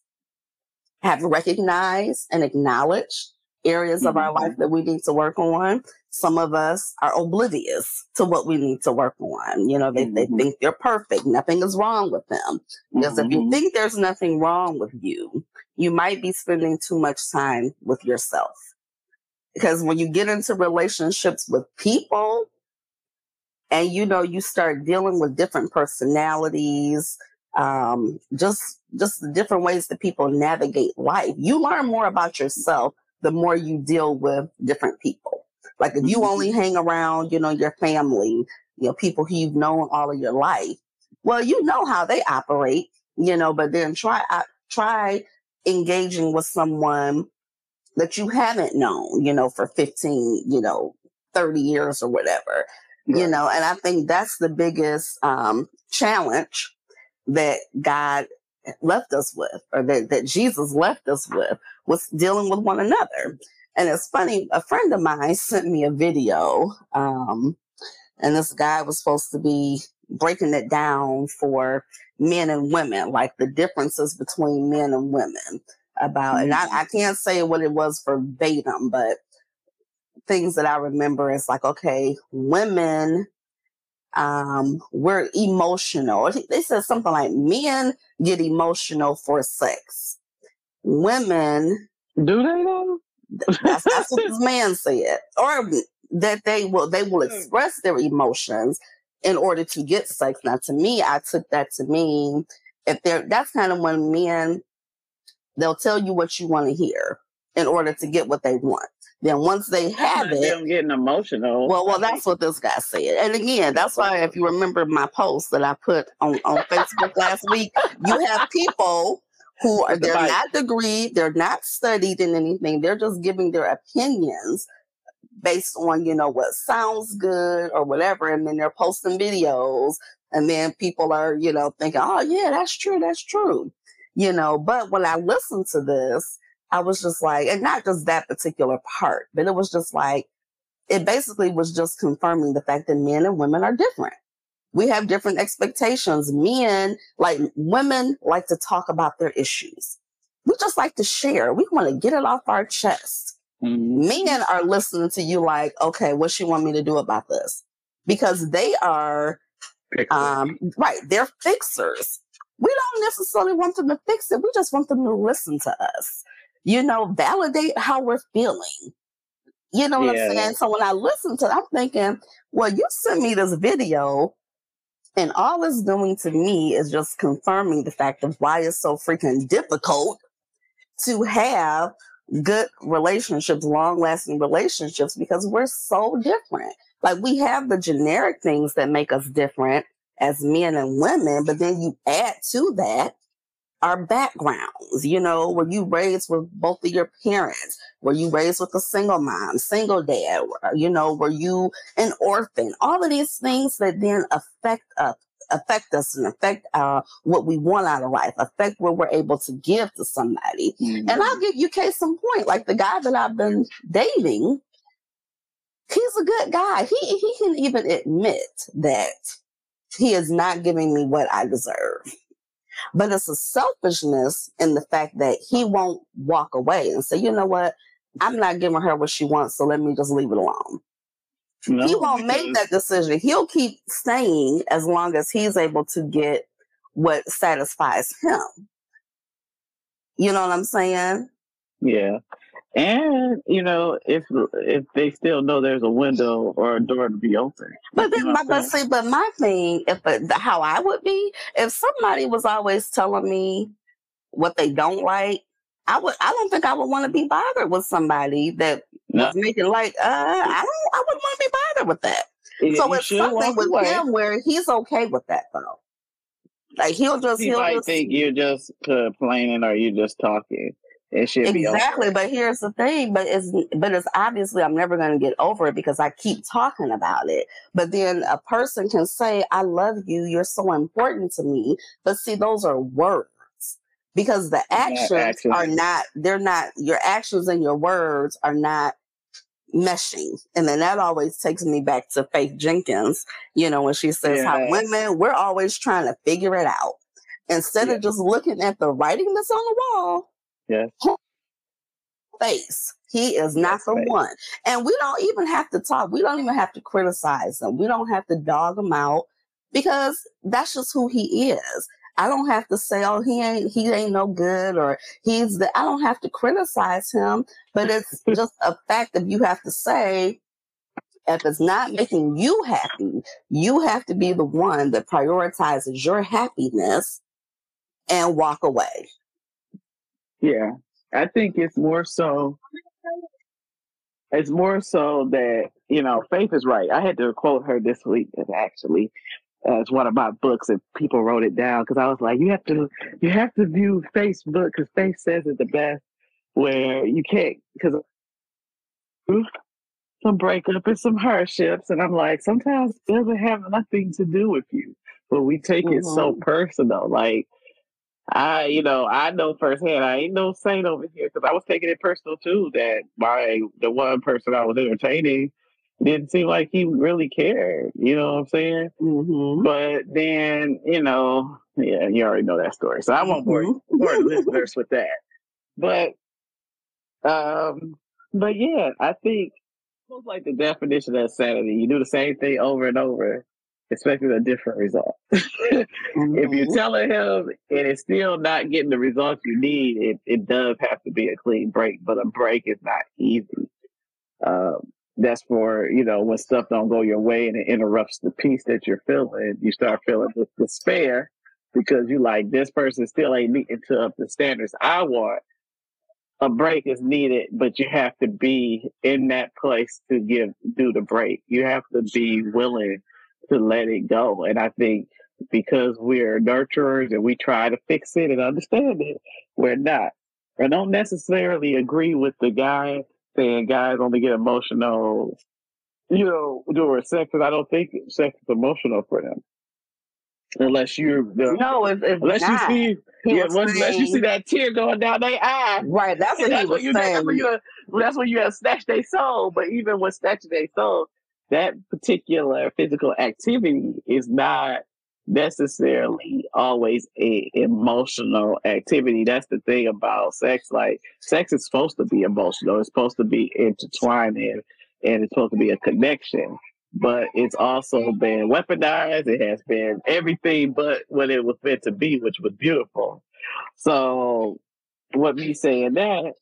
have recognized and acknowledged areas mm-hmm. of our life mm-hmm. that we need to work on. Some of us are oblivious to what we need to work on. You know, they, mm-hmm. they think they're perfect. Nothing is wrong with them. Because mm-hmm. if you mm-hmm. think there's nothing wrong with you, you might be spending too much time with yourself. Because when you get into relationships with people and you know, you start dealing with different personalities, um, just just the different ways that people navigate life. You learn more about yourself the more you deal with different people. Like if you mm-hmm. only hang around, you know, your family, you know, people who you've known all of your life, well, you know how they operate, you know, but then try uh, try engaging with someone that you haven't known, you know, for 15, you know, 30 years or whatever. Right. You know, and I think that's the biggest um challenge that God left us with, or that, that Jesus left us with, was dealing with one another. And it's funny, a friend of mine sent me a video, um, and this guy was supposed to be breaking it down for men and women, like the differences between men and women about, and I, I can't say what it was verbatim, but things that I remember is like, okay, women um, we're emotional. They said something like men get emotional for sex. Women do they though? That's, that's what this man said, or that they will they will hmm. express their emotions in order to get sex. Now, to me, I took that to mean if they're that's kind of when men they'll tell you what you want to hear in order to get what they want. Then once they have it, them getting emotional. Well, well, that's what this guy said. And again, that's why if you remember my post that I put on, on Facebook last week, you have people who are they're not degreed, they're not studied in anything, they're just giving their opinions based on, you know, what sounds good or whatever, and then they're posting videos, and then people are, you know, thinking, Oh yeah, that's true, that's true. You know, but when I listen to this, I was just like, and not just that particular part, but it was just like, it basically was just confirming the fact that men and women are different. We have different expectations. Men, like women, like to talk about their issues. We just like to share. We want to get it off our chest. Mm-hmm. Men are listening to you like, okay, what she want me to do about this? Because they are, um, right, they're fixers. We don't necessarily want them to fix it. We just want them to listen to us you know, validate how we're feeling. You know what yeah. I'm saying? So when I listen to it, I'm thinking, well, you sent me this video and all it's doing to me is just confirming the fact of why it's so freaking difficult to have good relationships, long lasting relationships, because we're so different. Like we have the generic things that make us different as men and women, but then you add to that our backgrounds. You know, were you raised with both of your parents? Were you raised with a single mom, single dad? You know, were you an orphan? All of these things that then affect us affect us and affect uh, what we want out of life, affect what we're able to give to somebody. Mm-hmm. And I'll give you case in point, like the guy that I've been dating, he's a good guy. He he can even admit that he is not giving me what I deserve. But it's a selfishness in the fact that he won't walk away and say, you know what? I'm not giving her what she wants, so let me just leave it alone. No, he won't make that decision. He'll keep staying as long as he's able to get what satisfies him. You know what I'm saying? Yeah. And you know, if if they still know there's a window or a door to be open. But then, my, but see, but my thing, if how I would be, if somebody was always telling me what they don't like, I would. I don't think I would want to be bothered with somebody that no. was making like. Uh, I don't. I wouldn't want to be bothered with that. Yeah, so it's something with away. him where he's okay with that though. Like he'll just. He he'll might just, think you're just complaining or you're just talking. It should exactly. But here's the thing. But it's but it's obviously I'm never going to get over it because I keep talking about it. But then a person can say, "I love you. You're so important to me." But see, those are words because the actions, actions are not. They're not. Your actions and your words are not meshing. And then that always takes me back to Faith Jenkins, you know, when she says yeah. how women, we're always trying to figure it out. instead yeah. of just looking at the writing that's on the wall. Yeah. Face. He is not the face. one. And we don't even have to talk. We don't even have to criticize him. We don't have to dog him out because that's just who he is. I don't have to say, oh, he ain't he ain't no good or he's the I don't have to criticize him, but it's just a fact that you have to say if it's not making you happy, you have to be the one that prioritizes your happiness and walk away. Yeah. I think it's more so it's more so that, you know, Faith is right. I had to quote her this week actually as one of my books and people wrote it down because I was like, you have to you have to view Facebook because Faith says it the best where you can't because some breakup and some hardships and I'm like sometimes it doesn't have nothing to do with you but we take mm-hmm. it so mm-hmm. personal like I, you know, I know firsthand. I ain't no saint over here because I was taking it personal too. That my the one person I was entertaining didn't seem like he really cared. You know what I'm saying? Mm-hmm. But then, you know, yeah, you already know that story, so I won't bore, mm-hmm. bore listeners with that. But, um, but yeah, I think almost like the definition of sanity. You do the same thing over and over, expecting a different result. If you're mm-hmm. telling him and it's still not getting the results you need, it, it does have to be a clean break. But a break is not easy. Um, that's for you know when stuff don't go your way and it interrupts the peace that you're feeling you start feeling this despair because you like this person still ain't meeting to up the standards i want a break is needed but you have to be in that place to give do the break you have to be willing to let it go and i think because we're nurturers and we try to fix it and understand it we're not i don't necessarily agree with the guy saying guys only get emotional, you know, during sex, and I don't think sex is emotional for them. Unless you're the, no, if, if unless not, you see, yeah, saying, unless you see that tear going down their eye, right? That's what that's he was you, saying. That's when you, that's when you have snatched their soul. But even when snatching their soul, that particular physical activity is not necessarily always a emotional activity. That's the thing about sex. Like sex is supposed to be emotional. It's supposed to be intertwined and, and it's supposed to be a connection. But it's also been weaponized. It has been everything but what it was meant to be, which was beautiful. So what me saying that,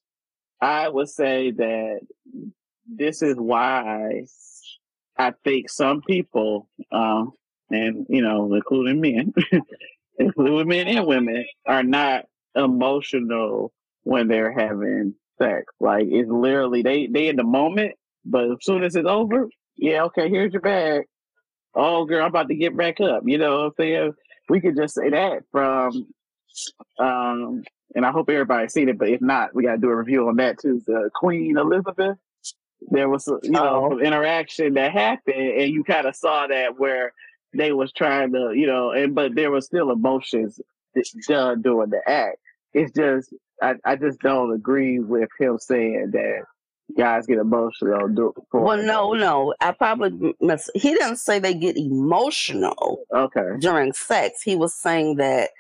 I would say that this is why I think some people um, and you know, including men, including men and women, are not emotional when they're having sex. Like it's literally they they in the moment, but as soon as it's over, yeah, okay, here's your bag. Oh girl, I'm about to get back up. You know what I'm saying? We could just say that from um and I hope everybody's seen it, but if not, we gotta do a review on that too. The Queen Elizabeth. There was uh, you know oh. interaction that happened and you kind of saw that where they was trying to, you know, and but there was still emotions done during the act. It's just I, I just don't agree with him saying that guys get emotional. Do, well, no, no. I probably must. He didn't say they get emotional. Okay. During sex, he was saying that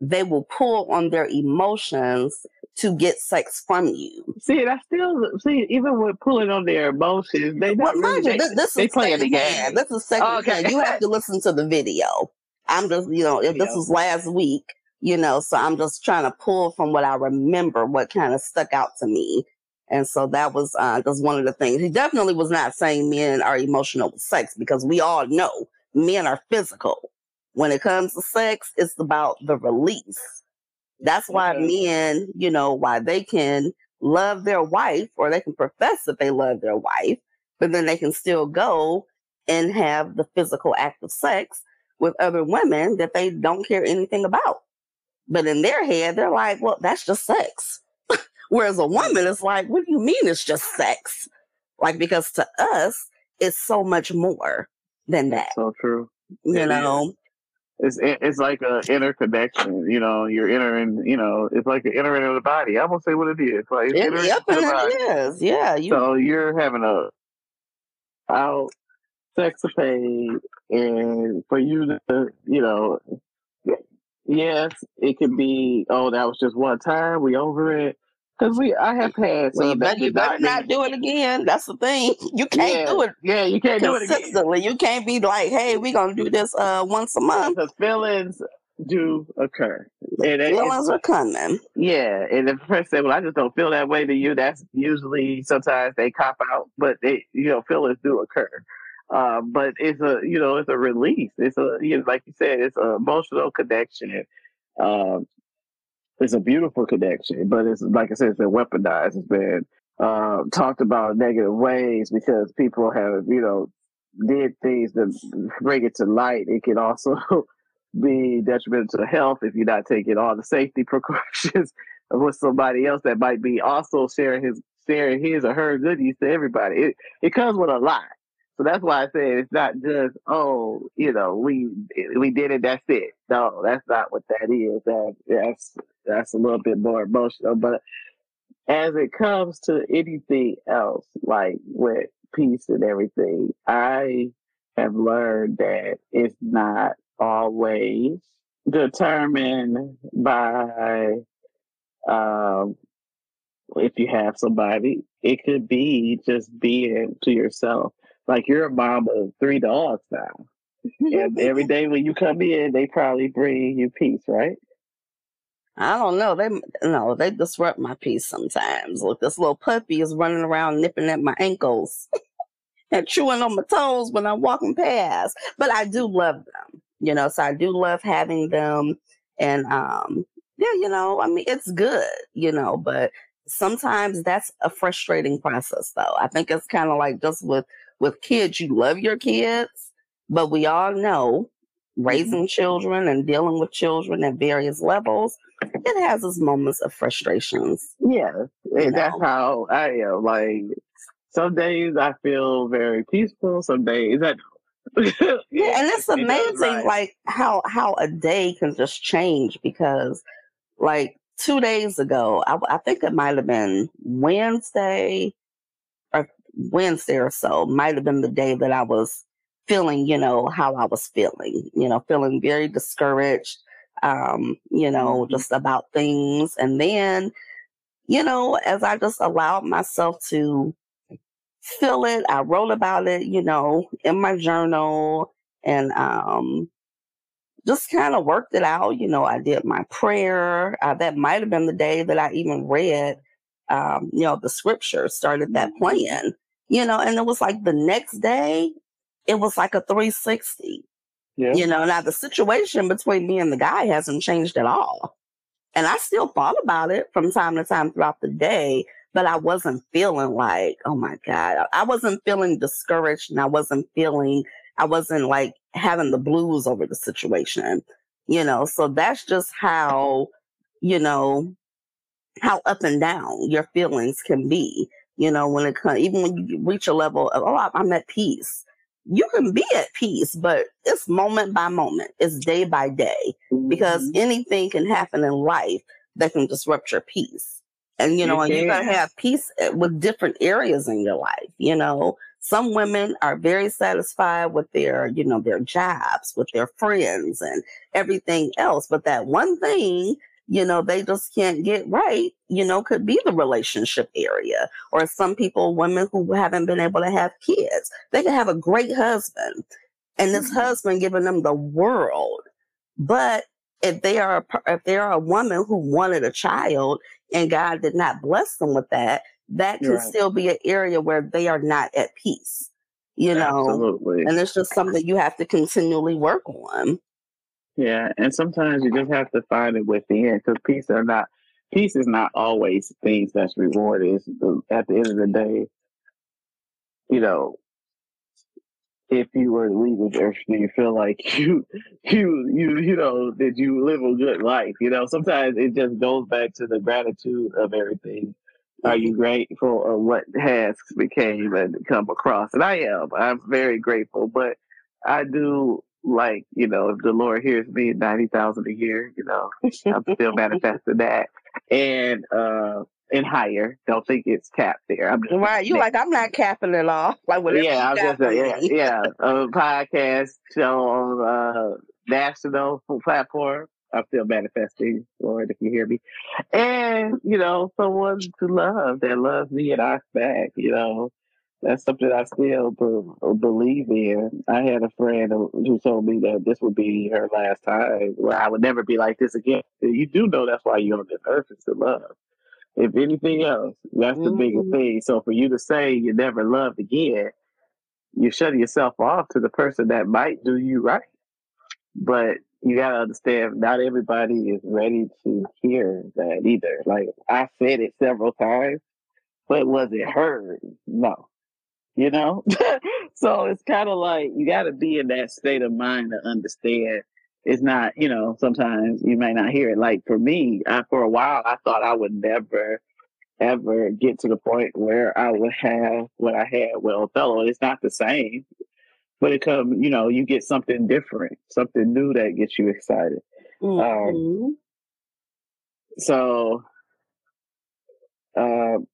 they will pull on their emotions to get sex from you. See, I still see even with pulling on their emotions, they well, really, they, this, this they playing the game. This is second oh, okay. You have to listen to the video. I'm just, you know, if this was last week, you know, so I'm just trying to pull from what I remember, what kind of stuck out to me. And so that was uh, just one of the things. He definitely was not saying men are emotional with sex because we all know men are physical. When it comes to sex, it's about the release that's why men, you know, why they can love their wife or they can profess that they love their wife, but then they can still go and have the physical act of sex with other women that they don't care anything about. But in their head, they're like, well, that's just sex. Whereas a woman is like, what do you mean it's just sex? Like, because to us, it's so much more than that. So true. You it know, it's it's like a interconnection. You know, you're entering. You know, it's like an entering of the body. I'm gonna say what it is. Like it's it, yep, it is. Yeah. You, so you're having a out sexapade, and for you to, you know, yes, it could be. Oh, that was just one time. We over it. Because we, I have had Well, you better, you better not do it again. That's the thing. You can't Yeah, do it yeah, you can't do it consistently. You can't be like, hey, we're gonna do this uh once a month. Because feelings do occur. And Feelings are coming. Yeah, and if a person say, "Well, I just don't feel that way to you," that's usually sometimes they cop out, but they, you know, feelings do occur. Uh, but it's a, you know, it's a release. It's a, you know, like you said, it's an emotional connection. Um, it's a beautiful connection, but it's like I said, it's been weaponized. It's been uh, talked about negative ways because people have, you know, did things to bring it to light. It can also be detrimental to health if you're not taking all the safety precautions with somebody else that might be also sharing his sharing his or her goodies to everybody. It it comes with a lot. So that's why I say it's not just oh, you know, we we did it, that's it. No, that's not what that is. That that's that's a little bit more emotional. But as it comes to anything else, like with peace and everything, I have learned that it's not always determined by um, if you have somebody. It could be just being to yourself. Like you're a mom of three dogs now. And every day when you come in, they probably bring you peace, right? I don't know. They no, they disrupt my peace sometimes. Look, this little puppy is running around nipping at my ankles and chewing on my toes when I'm walking past. But I do love them, you know. So I do love having them, and um, yeah, you know, I mean, it's good, you know. But sometimes that's a frustrating process, though. I think it's kind of like just with with kids. You love your kids, but we all know mm-hmm. raising children and dealing with children at various levels, it has its moments of frustrations. Yeah, and that's how I am. Like some days I feel very peaceful. Some days I don't. Yeah, and it's amazing, rise. like how how a day can just change because, like two days ago, I, I think it might have been Wednesday Wednesday or so, might have been the day that I was feeling, you know, how I was feeling, you know, feeling very discouraged, um, you know, Mhm. just about things, and then, you know, as I just allowed myself to feel it. I wrote about it, you know, in my journal and um just kind of worked it out. You know, I did my prayer. Uh, that might have been the day that I even read, um, you know, the scripture, started that plan, you know, and it was like the next day, it was like a 360. yeah. You know, now the situation between me and the guy hasn't changed at all. And I still thought about it from time to time throughout the day, but I wasn't feeling like, oh my God, I wasn't feeling discouraged and I wasn't feeling, I wasn't like having the blues over the situation, you know. So that's just how, you know, how up and down your feelings can be, you know, when it comes, even when you reach a level of, oh, I'm at peace you can be at peace, but it's moment by moment, it's day by day, because Mhm. anything can happen in life that can disrupt your peace. And you know, It and you gotta have peace eh, with different areas in your life. You know, some women are very satisfied with their, you know, their jobs, with their friends and everything else. But that one thing, you know, they just can't get right, you know, could be the relationship area. Or some people, women who haven't been able to have kids, they can have a great husband and this Mhm. husband giving them the world. But if they are a, if they are a woman who wanted a child and God did not bless them with that, that can Right. still be an area where they are not at peace. You know, Absolutely. and it's just something you have to continually work on. Yeah, and sometimes you just have to find it within because peace are not peace is not always things that's rewarded. It's the, at the end of the day, you know, if you were to leave this earth, do you feel like you you you you know that you live a good life? You know, sometimes it just goes back to the gratitude of everything. Are you grateful of what has became and come across? And I am. I'm very grateful, but I do like you know if the Lord hears me ninety thousand a year, you know, I'm still manifesting that, and uh and higher. Don't think it's capped there. I'm just Right. You like, I'm not capping it off. Like whatever yeah, I'm just for uh, yeah, yeah. A podcast show on uh national platform. I'm still manifesting, Lord, if you hear me. And, you know, someone to love that loves me and I back, you know. That's something I still be- believe in. I had a friend who told me that this would be her last time, where I would never be like this again. You do know that's why you're on this earth is to love. If anything else, that's the mm-hmm. biggest thing. So for you to say you never loved again, you shut yourself off to the person that might do you right. But you gotta understand, not everybody is ready to hear that either. Like I said it several times, but was it heard? No. You know? so it's kind of like you gotta be in that state of mind to understand it's not, you know, sometimes you may not hear it. Like for me, I, for a while, I thought I would never, ever get to the point where I would have what I had with Othello. It's not the same, but it come, you know, you get something different, something new that gets you excited. Um, mm-hmm. Um, so, um,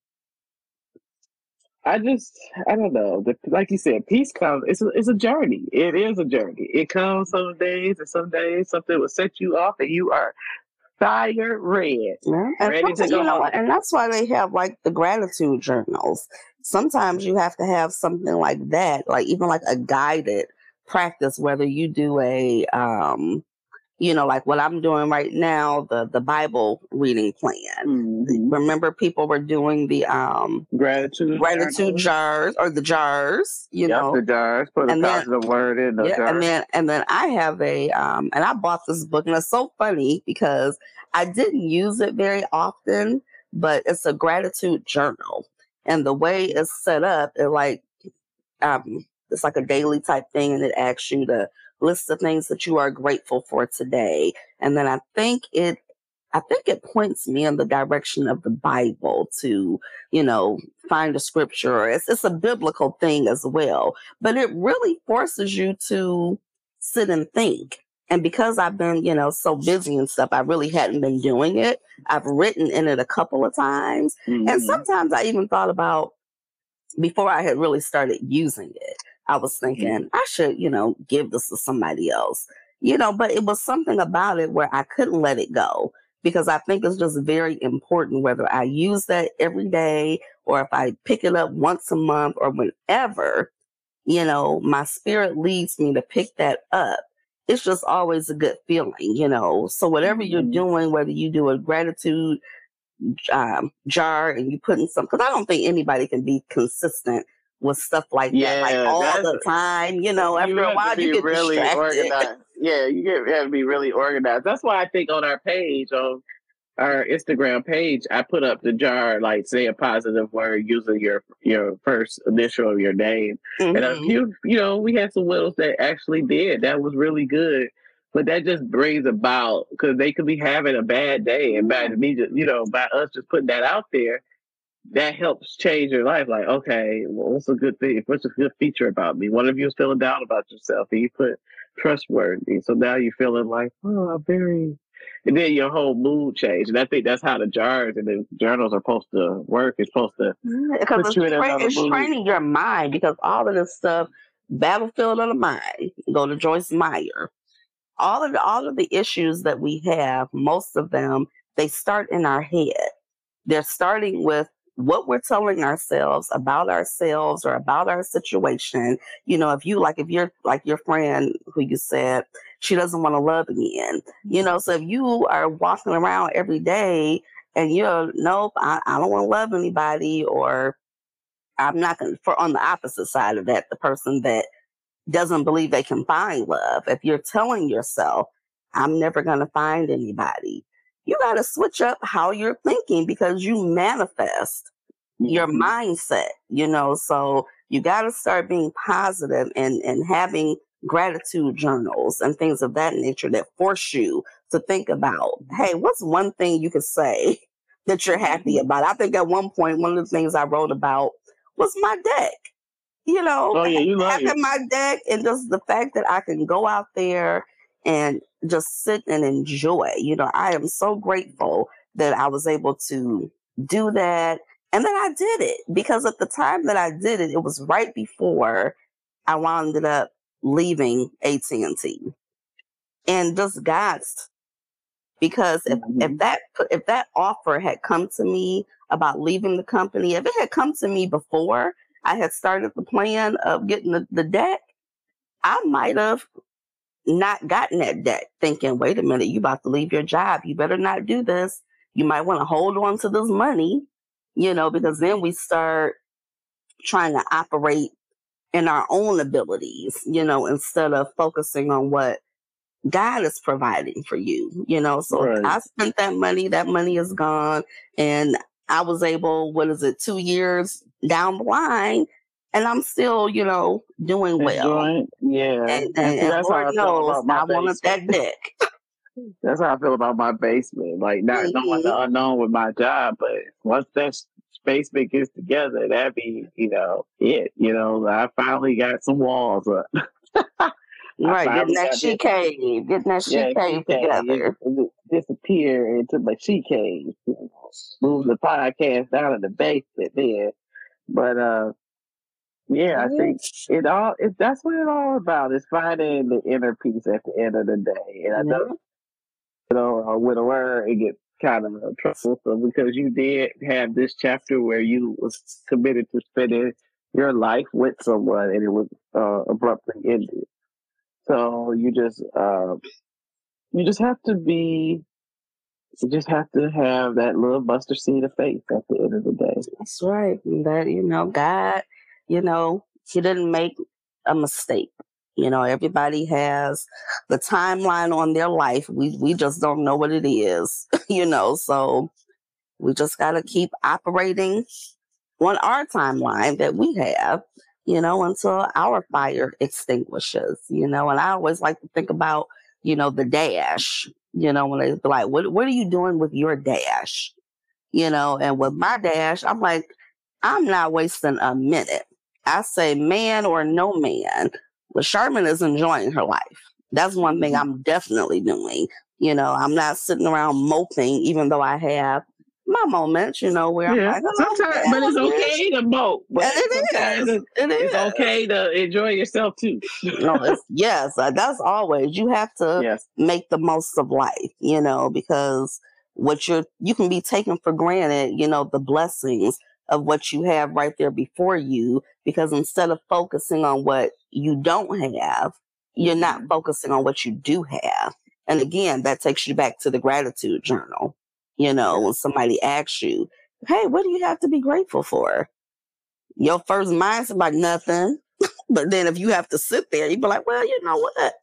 I just, I don't know. The, like you said, peace comes. It's a, it's a journey. It is a journey. It comes some days, and some days something will set you off, and you are fire red, yeah. ready to go. You know, and that's why they have like the gratitude journals. Sometimes you have to have something like that, like even like a guided practice. Whether you do a um, you know, like what I'm doing right now, the the Bible reading plan. Mm-hmm. Remember, people were doing the um gratitude gratitude jars or the jars, you yep, know, the jars. Put a positive word in the yeah, jar. And then and then I have a um, and I bought this book, and it's so funny because I didn't use it very often, but it's a gratitude journal, and the way it's set up, it like um, it's like a daily type thing, and it asks you to list of things that you are grateful for today. And then I think it I think it points me in the direction of the Bible to, you know, find a scripture. It's it's a biblical thing as well, but it really forces you to sit and think. And because I've been, you know, so busy and stuff, I really hadn't been doing it. I've written in it a couple of times. Mm-hmm. And sometimes I even thought about before I had really started using it. I was mm-hmm. thinking I should, you know, give this to somebody else, you know, but it was something about it where I couldn't let it go because I think it's just very important whether I use that every day or if I pick it up once a month or whenever, you know, my spirit leads me to pick that up. It's just always a good feeling, you know. So whatever mm-hmm. you're doing, whether you do a gratitude um, jar and you put in some, because I don't think anybody can be consistent with stuff like yeah, that, like all the time. You know, after you a while, you get really distracted. organized. Yeah, you get have to be really organized. That's why I think on our page on our Instagram page, I put up the jar like say a positive word using your your first initial of your name, mm-hmm. and a few, you know, we had some widows that actually did. That was really good. But that just brings about because they could be having a bad day, and by me, just you know, by us just putting that out there, that helps change your life. Like, okay, well, what's a good thing? What's a good feature about me? One of you is feeling down about yourself, and you put trustworthy. So now you're feeling like, oh, I'm very. And then your whole mood changed. And I think that's how the jars and the journals are supposed to work. It's supposed to because it's, tra- it's training your mind because all of this stuff, battlefield of the mind. Go to Joyce Meyer. All of the all of the issues that we have, most of them, they start in our head. They're starting with what we're telling ourselves about ourselves or about our situation. You know, if you like, if you're like your friend who you said she doesn't want to love again, you mm-hmm. know, so if you are walking around every day and you're, nope, I, I don't want to love anybody, or I'm not going to, for on the opposite side of that, the person that doesn't believe they can find love, if you're telling yourself, I'm never going to find anybody, you got to switch up how you're thinking because you manifest your mm-hmm. mindset, you know. So you got to start being positive and, and having gratitude journals and things of that nature that force you to think about, hey, what's one thing you could say that you're happy mm-hmm. about? I think at one point, one of the things I wrote about was my deck. You know, oh, yeah, you it. my deck and just the fact that I can go out there and just sit and enjoy. You know, I am so grateful that I was able to do that. And then I did it because at the time that I did it, it was right before I wound up leaving AT&T. And just God's because if, Mhm. if that if that offer had come to me about leaving the company, if it had come to me before I had started the plan of getting the, the deck, I might have not gotten that debt, thinking, wait a minute, you about to leave your job. You better not do this. You might want to hold on to this money, you know, because then we start trying to operate in our own abilities, you know, instead of focusing on what God is providing for you, you know. So Right. I spent that money, that money is gone. And I was able, what is it, two years down the line, and I'm still, you know, doing well. Enjoying- Yeah. And, And and, that's how I feel knows about my I basement. that deck. That's how I feel about my basement. Like not knowing Mm-hmm. the unknown with my job, but once that basement gets together, that'd be, you know, it. You know, I finally got some walls up. Right, getting that she cave, getting that she Yeah, cave together. It, disappear into my she cave. Move the podcast down in the basement there. But uh yeah, I think it all it that's what it's all about is finding the inner peace at the end of the day. And I know you know, uh, with a word, it gets kind of troublesome because you did have this chapter where you was committed to spending your life with someone and it was uh, abruptly ended. So you just, uh, you just have to be, you just have to have that little buster seed of faith at the end of the day. That's right. That you know, God, you know, He didn't make a mistake. You know, everybody has the timeline on their life. We we just don't know what it is. you know, so we just gotta keep operating on our timeline that we have. You know, until our fire extinguishes. You know, and I always like to think about you know the dash. You know, when they like, "What what are you doing with your dash?" You know, and with my dash, I'm like, I'm not wasting a minute. I say, man or no man, but Sherman is enjoying her life. That's one thing I'm definitely doing. You know, I'm not sitting around moping, even though I have my moments, you know, where I'm like, oh, sometimes, but it's okay to mope. But It, it is. It's okay to enjoy yourself too. No, it's, yes, uh, that's always. You have to yes. make the most of life, you know, because what you're, you can be taken for granted, you know, the blessings of what you have right there before you, because instead of focusing on what you don't have, you're not mm-hmm. focusing on what you do have. And again, that takes you back to the gratitude journal. You know, when somebody asks you, Hey, what do you have to be grateful for? Your first mindset like nothing. but then if you have to sit there, you'd be like, well, you know what?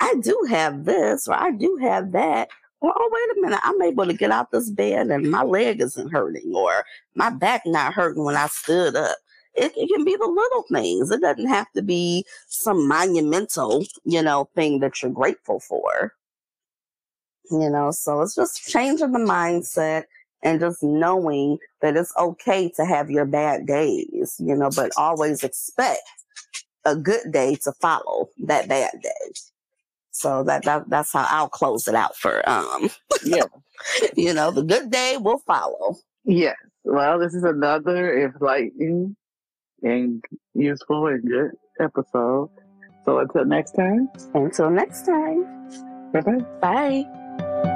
I do have this or I do have that. Or, oh, wait a minute, I'm able to get out this bed and my leg isn't hurting or my back not hurting when I stood up. It, it can be the little things. It doesn't have to be some monumental, you know, thing that you're grateful for. You know, so it's just changing the mindset and just knowing that it's okay to have your bad days, you know, but always expect a good day to follow that bad day. So that, that that's how I'll close it out for um Yeah. you know, the good day will follow. Yes. Well, this is another if enlightening and useful and good episode. So until next time, Until next time. bye bye. Bye.